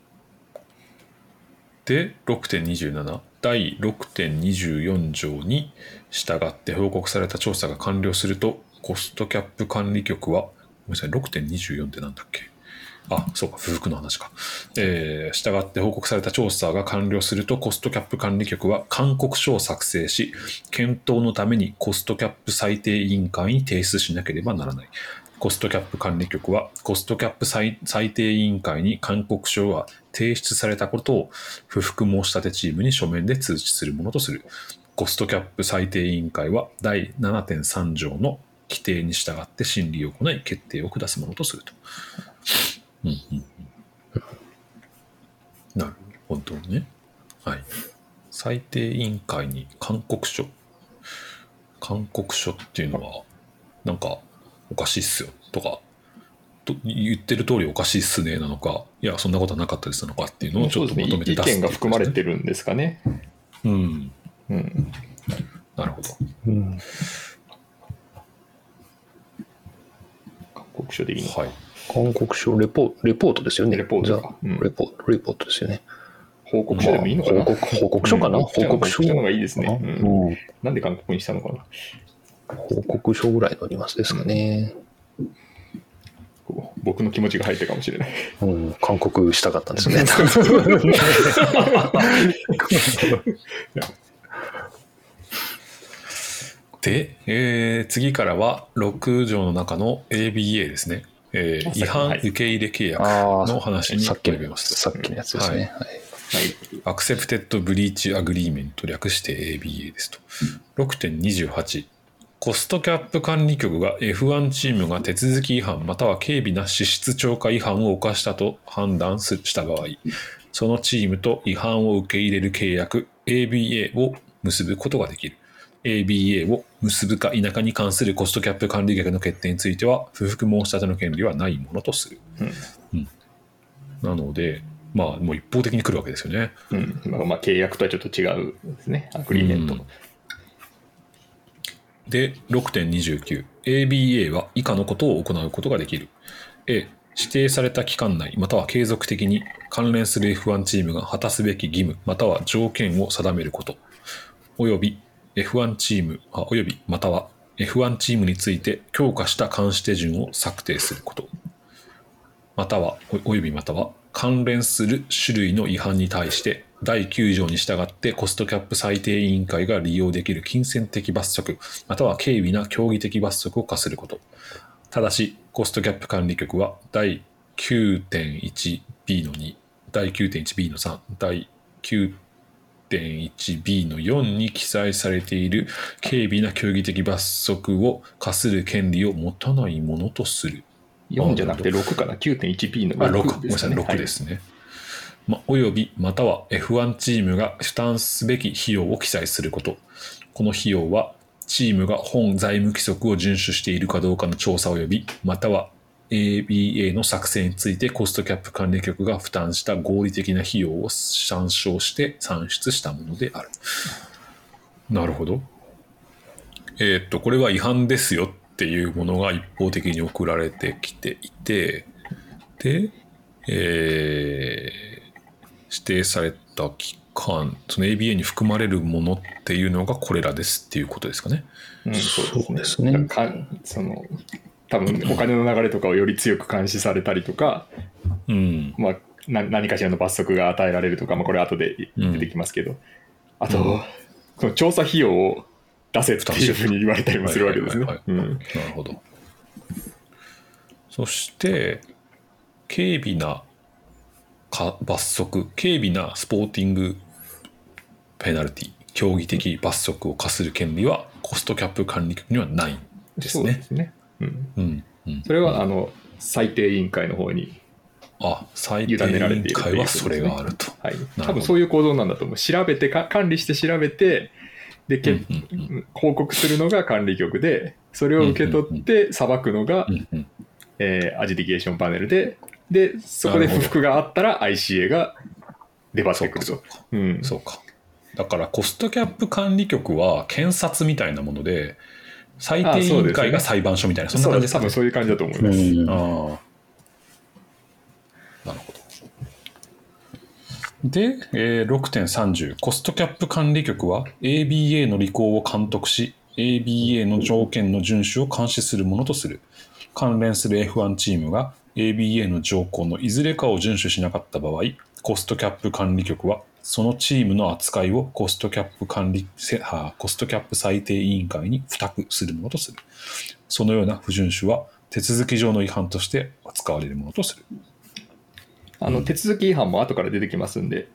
で、6.27。第6.24条に従って報告された調査が完了すると、コストキャップ管理局は、ごめんなさい、6.24ってなんだっけ？あ、そうか、不服の話か。えー、従って報告された調査が完了すると、コストキャップ管理局は勧告書を作成し、検討のためにコストキャップ裁定委員会に提出しなければならない。コストキャップ管理局は、コストキャップ裁裁定委員会に勧告書が提出されたことを不服申し立てチームに書面で通知するものとする。コストキャップ裁定委員会は第7.3条の規定に従って審理を行い決定を下すものとすると。なるほどね。はい。裁定委員会に勧告書。勧告書っていうのは、なんかおかしいっすよとか、と言ってる通りおかしいっすねなのか、いや、そんなことはなかったですなのかっていうのをちょっとまとめて意出すっていう見が含まれてるんですかね。うん。うん。なるほど。うん。勧告書でいいのか。はい。勧告書、レポレポートですよね。レポートかじゃあうんレポレポートですよね。報告書でもいいのかな、報告報告書かな？うん報告書の方がいいですね。うんうんなんで勧告にしたのかな？報告書ぐらいのニュアンスですかね。僕の気持ちが入ってるかもしれない。うん、勧告したかったんですね。で、えー次からは6条の中の ABA ですね。えーあ違反はい受け入れ契約あの話にさっきの及びます。さっきのやつですね。はいはい。 Accepted Breach Agreement 略して ABA ですと。6.28コストキャップ管理局が F1 チームが手続き違反または軽微な支出超過違反を犯したと判断すした場合、そのチームと違反を受け入れる契約 ABA を結ぶことができる。ABA を結ぶか否かに関するコストキャップ管理局の決定については不服申し立ての権利はないものとする。うんなので、まあ、もう一方的に来るわけですよね。うん。まあ、まあ、契約とはちょっと違うですね。 agreement。うんで、6.29。ABA は以下のことを行うことができる。A、指定された期間内、または継続的に関連する F1 チームが果たすべき義務、または条件を定めること。および F1 チーム、およびまたは F1 チームについて強化した監視手順を策定すること。または、およびまたは、関連する種類の違反に対して、第9条に従ってコストキャップ裁定委員会が利用できる金銭的罰則、または軽微な競技的罰則を課すること。ただし、コストキャップ管理局は、第 9.1b の2、第 9.1b の3、第 9.1b の4に記載されている軽微な競技的罰則を課する権利を持たないものとする。4じゃなくて6かな？9.1p のあ、6、6ごめんなさい、6はいですね。ま、および、または F1 チームが負担すべき費用を記載すること。この費用は、チームが本財務規則を遵守しているかどうかの調査及び、または ABA の作成についてコストキャップ管理局が負担した合理的な費用を参照して算出したものである。なるほど。えーっと、これは違反ですよっていうものが一方的に送られてきていて、で、えー指定された期間、その ABA に含まれるものっていうのがこれらですっていうことですかね。うん、そうですね。だかその多分お金の流れとかをより強く監視されたりとか、うん。まあ、な何かしらの罰則が与えられるとか、まあ、これ後で出てきますけど、あと、うん。その調査費用を出せっていうふうに言われたりもするわけですねなるほど。そして、軽微なか罰則、軽微なスポーティングペナルティ、競技的罰則を課する権利はコストキャップ管理局にはないんですそうでね。すね。うん、うんうん、それはあの裁定委員会の方に、あ、最低委員会はそれがあると。はい、多分そういう構造なんだと思う。調べてか、管理して調べて、で、けうんうん報告するのが管理局で、それを受け取って裁くのが、うんうんえーアジディケーションパネルで、で、そこで不服があったら ICA が出張ってくると。うんそうか。だからコストキャップ管理局は検察みたいなもので、最低委員会が裁判所みたいな、そんなそう感じですかね多分。そういう感じだと思います。あ。なるほど。で、えー6.30コストキャップ管理局は ABA の履行を監督し ABA の条件の遵守を監視するものとする関連する F1 チームが ABA の条項のいずれかを遵守しなかった場合コストキャップ管理局はそのチームの扱いをコストキャップ管理せあコストキャップ裁定委員会に付託するものとする。そのような不遵守は手続き上の違反として扱われるものとする。あの手続き違反も後から出てきますんで、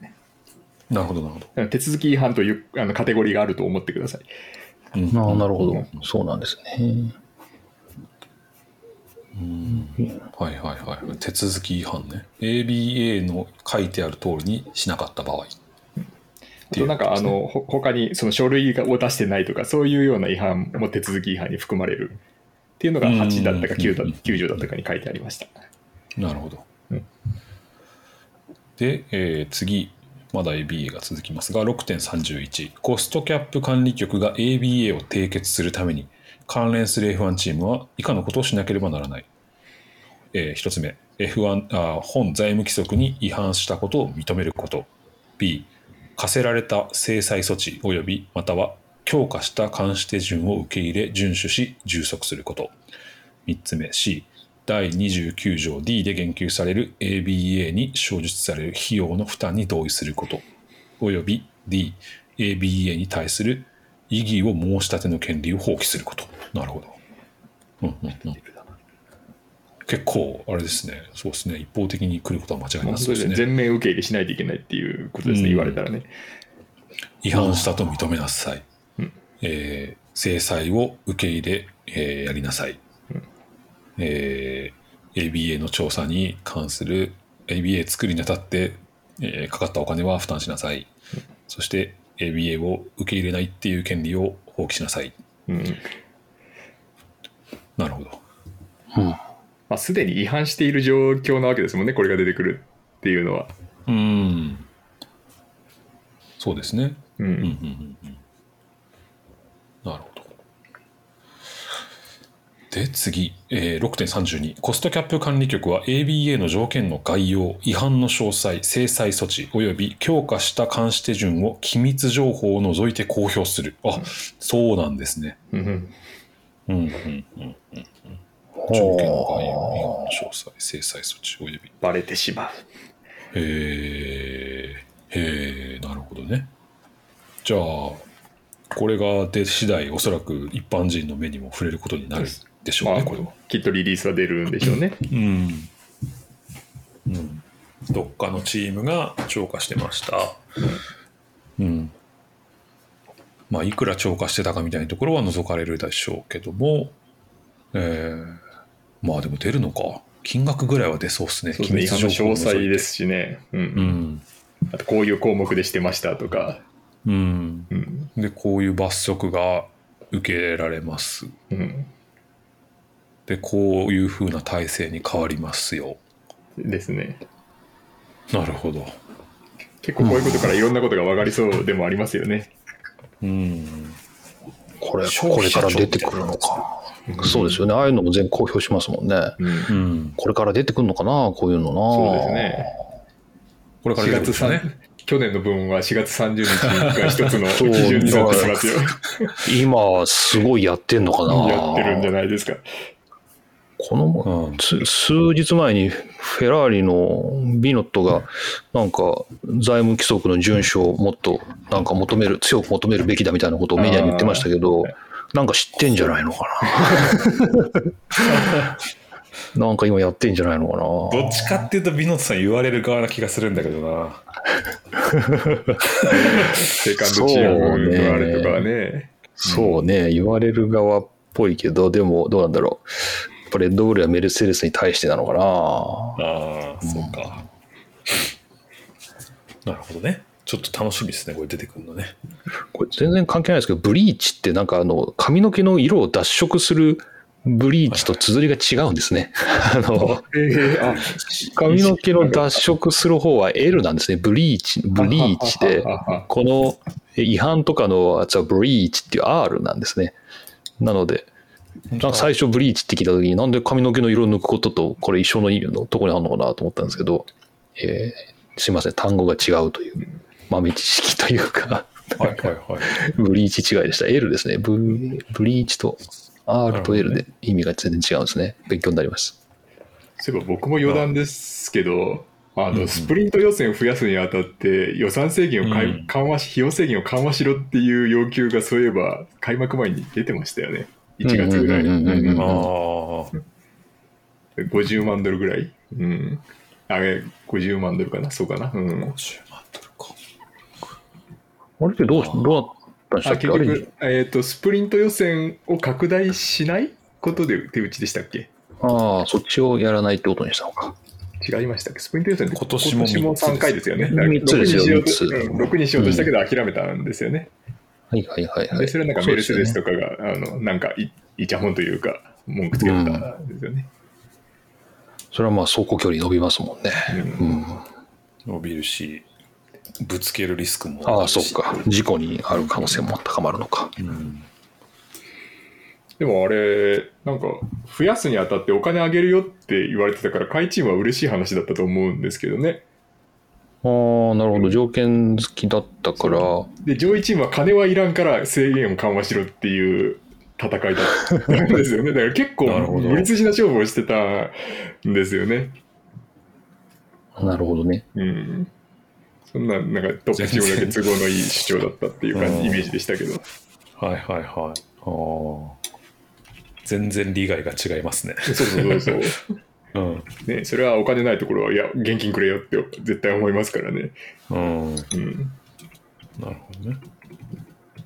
なるほどなるほど。手続き違反というあのカテゴリーがあると思ってください。うん。ああ、なるほうん。ど。そうなんですね。うんはいはいはい。手続き違反ね。ABA の書いてある通りにしなかった場合。あとなんかあのほ他にその書類を出してないとかそういうような違反も手続き違反に含まれるっていうのが8だったか9だうん9条だったかに書いてありました。なるほど。うんで、えー次、まだ ABA が続きますが、6.31、コストキャップ管理局が ABA を締結するために、関連する F1 チームは以下のことをしなければならない。え1つ目、F1 あ、本財務規則に違反したことを認めること。B、課せられた制裁措置及びまたは強化した監視手順を受け入れ遵守し充足すること。3つ目 C 第29条 D で言及される ABA に生じされる費用の負担に同意することおよび D ABA に対する異議を申し立ての権利を放棄すること。なるほど、うんうんうん、結構あれですね。そうですね。一方的に来ることは間違いまあなさそうですね。全面受け入れしないといけないっていうことですね、うん。言われたらね。違反したと認めなさい、うん。えー制裁を受け入れ、えーやりなさい、えー ABA の調査に関する ABA 作りにあたって、えーかかったお金は負担しなさい、そして ABA を受け入れないっていう権利を放棄しなさい。うん。なるほど。うん。まあ、すでに違反している状況なわけですもんね、これが出てくるっていうのは。うん。そうですね。うん。うんうんうんうんなるほど。で、次、えー6.32。コストキャップ管理局は ABA の条件の概要、違反の詳細、制裁措置、及び強化した監視手順を機密情報を除いて公表する。あ、そうなんですね。うんうんうんうんうん。条件の概要、違反の詳細、制裁措置、及び。バレてしまう。へえ、へえ、なるほどね。じゃあ、これが出次第、おそらく一般人の目にも触れることになるでしょうね、まあこれは。きっとリリースは出るんでしょうね。うん。うん。どっかのチームが超過してました。うん。まあ、いくら超過してたかみたいなところは除かれるでしょうけども、えー、まあでも出るのか。金額ぐらいは出そうですね。そうですね、詳細ですしね。うんうん。あとこういう項目でしてましたとか。うん。うんで、こういう罰則が受けられます。うんで、こういう風な体制に変わりますよ。ですね。なるほど。結構こういうことからいろんなことが分かりそうでもありますよね。うん。これ、これから出てくるのか。そうですよね。ああいうのも全部公表しますもんね。うんうん。これから出てくるのかな、こういうのな。そうですね。これから4月出てくるんですね。3去年の分は4月30日が一つの 基準になってますよ。今、すごいやってんのかな。やってるんじゃないですか。この、うんつ数日前にフェラーリのビノットがなんか財務規則の遵守をもっとなんか求める強く求めるべきだみたいなことをメディアに言ってましたけどなんか知ってんじゃないのかな なんか今やってんじゃないのかなどっちかっていうと、ビノットさん言われる側な気がするんだけどな。セカンドチームのあれとかはね。そうね言われる側っぽいけどでもどうなんだろうやっぱレッドブルやメルセデスに対してなのかなああ、そうか。なるほどね。ちょっと楽しみですね、これ出てくるのね。これ全然関係ないですけど、ブリーチってなんかあの、髪の毛の色を脱色するブリーチと綴りが違うんですね。あの、髪 の毛の脱色する方は L なんですね。ブリーチ、ブリーチでこの違反とかのやつはブリーチっていう R なんですね。なので、なんか最初ブリーチって聞いた時になんで髪の毛の色を抜くこととこれ一緒の意味のところにあるのかなと思ったんですけど、えーすいません、単語が違うという豆知識というか、はいはいはい。ブリーチ違いでした。L ですね。ブブリーチと R と L で意味が全然違うんですね。勉強になります。そういえば僕も余談ですけど、あのスプリント予選を増やすにあたって予算制限を緩和し、費用制限を緩和しろっていう要求がそういえば開幕前に出てましたよね。1月ぐらいに。うんうんうんうんあうんあ。50万ドルぐらい？うん。あれ、50万ドルかな？そうかな？うん。50万ドルか。あれってどうどうなったんでしたあっけ結局、えっ、と、スプリント予選を拡大しない？ことで手打ちでしたっけ？ああ、そっちをやらないってことにしたのか。違いましたっけ？スプリント予選って今年も今3回ですよね。三つですよ6にしようと三つうん6にしようとしたけど諦めたんですよね。はいはいはいはい。で、それはなんかメルセデスとかが、あの、なんかい、いちゃもんというか、文句つけてたんですよね。それはまあ走行距離伸びますもんね。うんうん。伸びるし、ぶつけるリスクもああ、るしそっか。事故にある可能性も高まるのか。うんでもあれ、なんか、増やすにあたってお金あげるよって言われてたから、下位チームは嬉しい話だったと思うんですけどね。ああ、なるほど。条件付きだったから、で、上位チームは金はいらんから制限を緩和しろっていう戦いだったんですよね。だから結構なるほど無理筋な勝負をしてたんですよね。なるほどね。うん。そんな、なんかトップチームだけ都合のいい主張だったっていう感うんじ、イメージでしたけど。はいはいはい。ああ。全然利害が違いますね。そうそうそうそう。うん。ね、それはお金ないところは、いや、現金くれよって絶対思いますからね。うん。うん。なるほどね。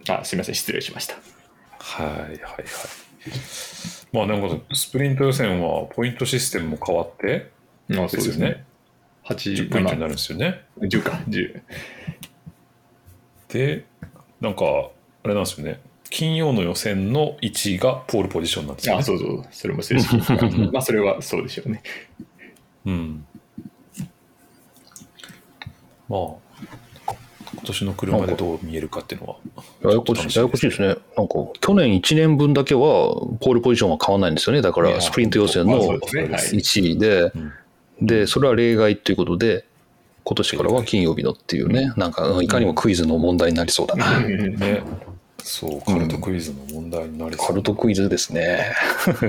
あ、すみません、失礼しました。はいはいはい。まあなんかスプリント予選はポイントシステムも変わってあそうですね。10 8、ポイントにな7、るんですよね。10か、10。で、なんかあれなんですよね。金曜の予選の1位がポールポジションなんですよね。あ、そうそう、それも正式に。まあ、それはそうでしょうね。うん。まあ、今年の車でどう見えるかっていうのは。ややこしい、ややこしいですね。なんか、去年1年分だけは、ポールポジションは変わらないんですよね。だから、スプリント予選のまあそうですねはい1位で、うんで、それは例外ということで、今年からは金曜日のっていうね、なんか、うんいかにもクイズの問題になりそうだな。ね。そう、カルトクイズの問題になりそう。カルトクイズですね。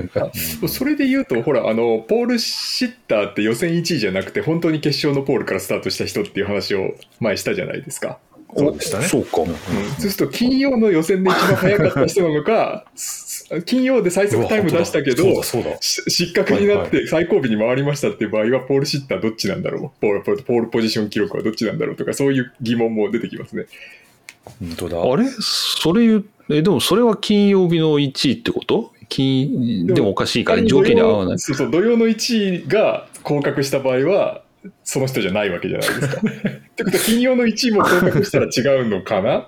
それで言うと、ほら、あの、ポール・シッターって予選1位じゃなくて、本当に決勝のポールからスタートした人っていう話を前したじゃないですか。そうでしたね。そうか。うん、そうすると、金曜の予選で一番早かった人なのか、す 金曜で最速タイム出したけど、失格になって最後尾に回りましたっていう場合は、ポール・シッターどっちなんだろう？ポールポールポールポジション記録はどっちなんだろうとか、そういう疑問も出てきますね。本当だ。あれ？それ言う、え、でもそれは金曜日の1位ってこと？金、でもおかしいから条件に合わない。そうそう、土曜の1位が降格した場合は、その人じゃないわけじゃないですか。ってことは、金曜の1位も降格したら違うのかな？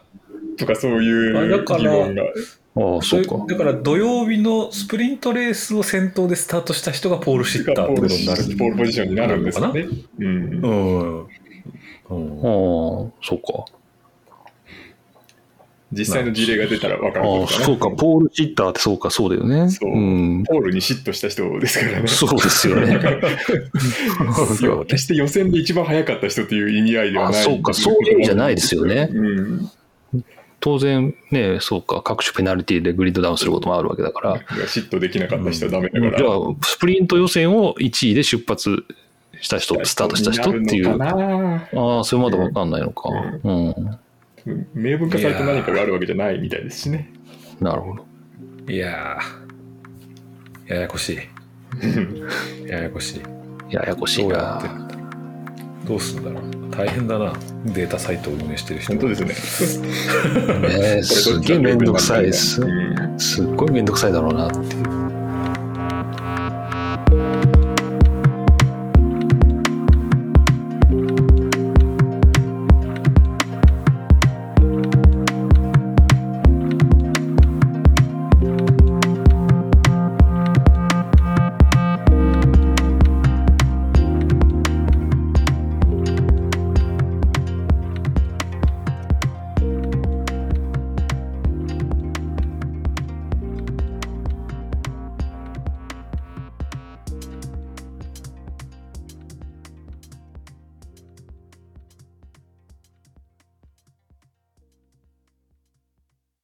とか、そういう疑問が。ああ、そうか。だから土曜日のスプリントレースを先頭でスタートした人がポール・シッターってことになる。ポールポジションになるんですよね。うんう。ん。うんああ、そうか。実際の事例が出たら分かるこああ。そうか。ポール・シッターってそうか、そうだよね。そううん。ポールに嫉妬した人ですからね。そうですよね。決して予選で一番早かった人という意味合いではあない。そうかそういう意味じゃないですよねうん。当然ね、そうか。各種ペナルティでグリッドダウンすることもあるわけだから。いや嫉妬できなかった人はダメだじゃから。あ、スプリント予選を1位で出発した人、スタートした人っていう。ああ、それまだわかんないのか。うん。明文化された何かがあるわけじゃないみたいですしね。なるほど。いやー、ややこしい。ややこしい。ややこしいな。どうすんだろう。大変だな。データサイトを運営してる人。本当ですね。ねえ すげえめんどくさいですう。んすっごいめんどくさいだろうなっていう。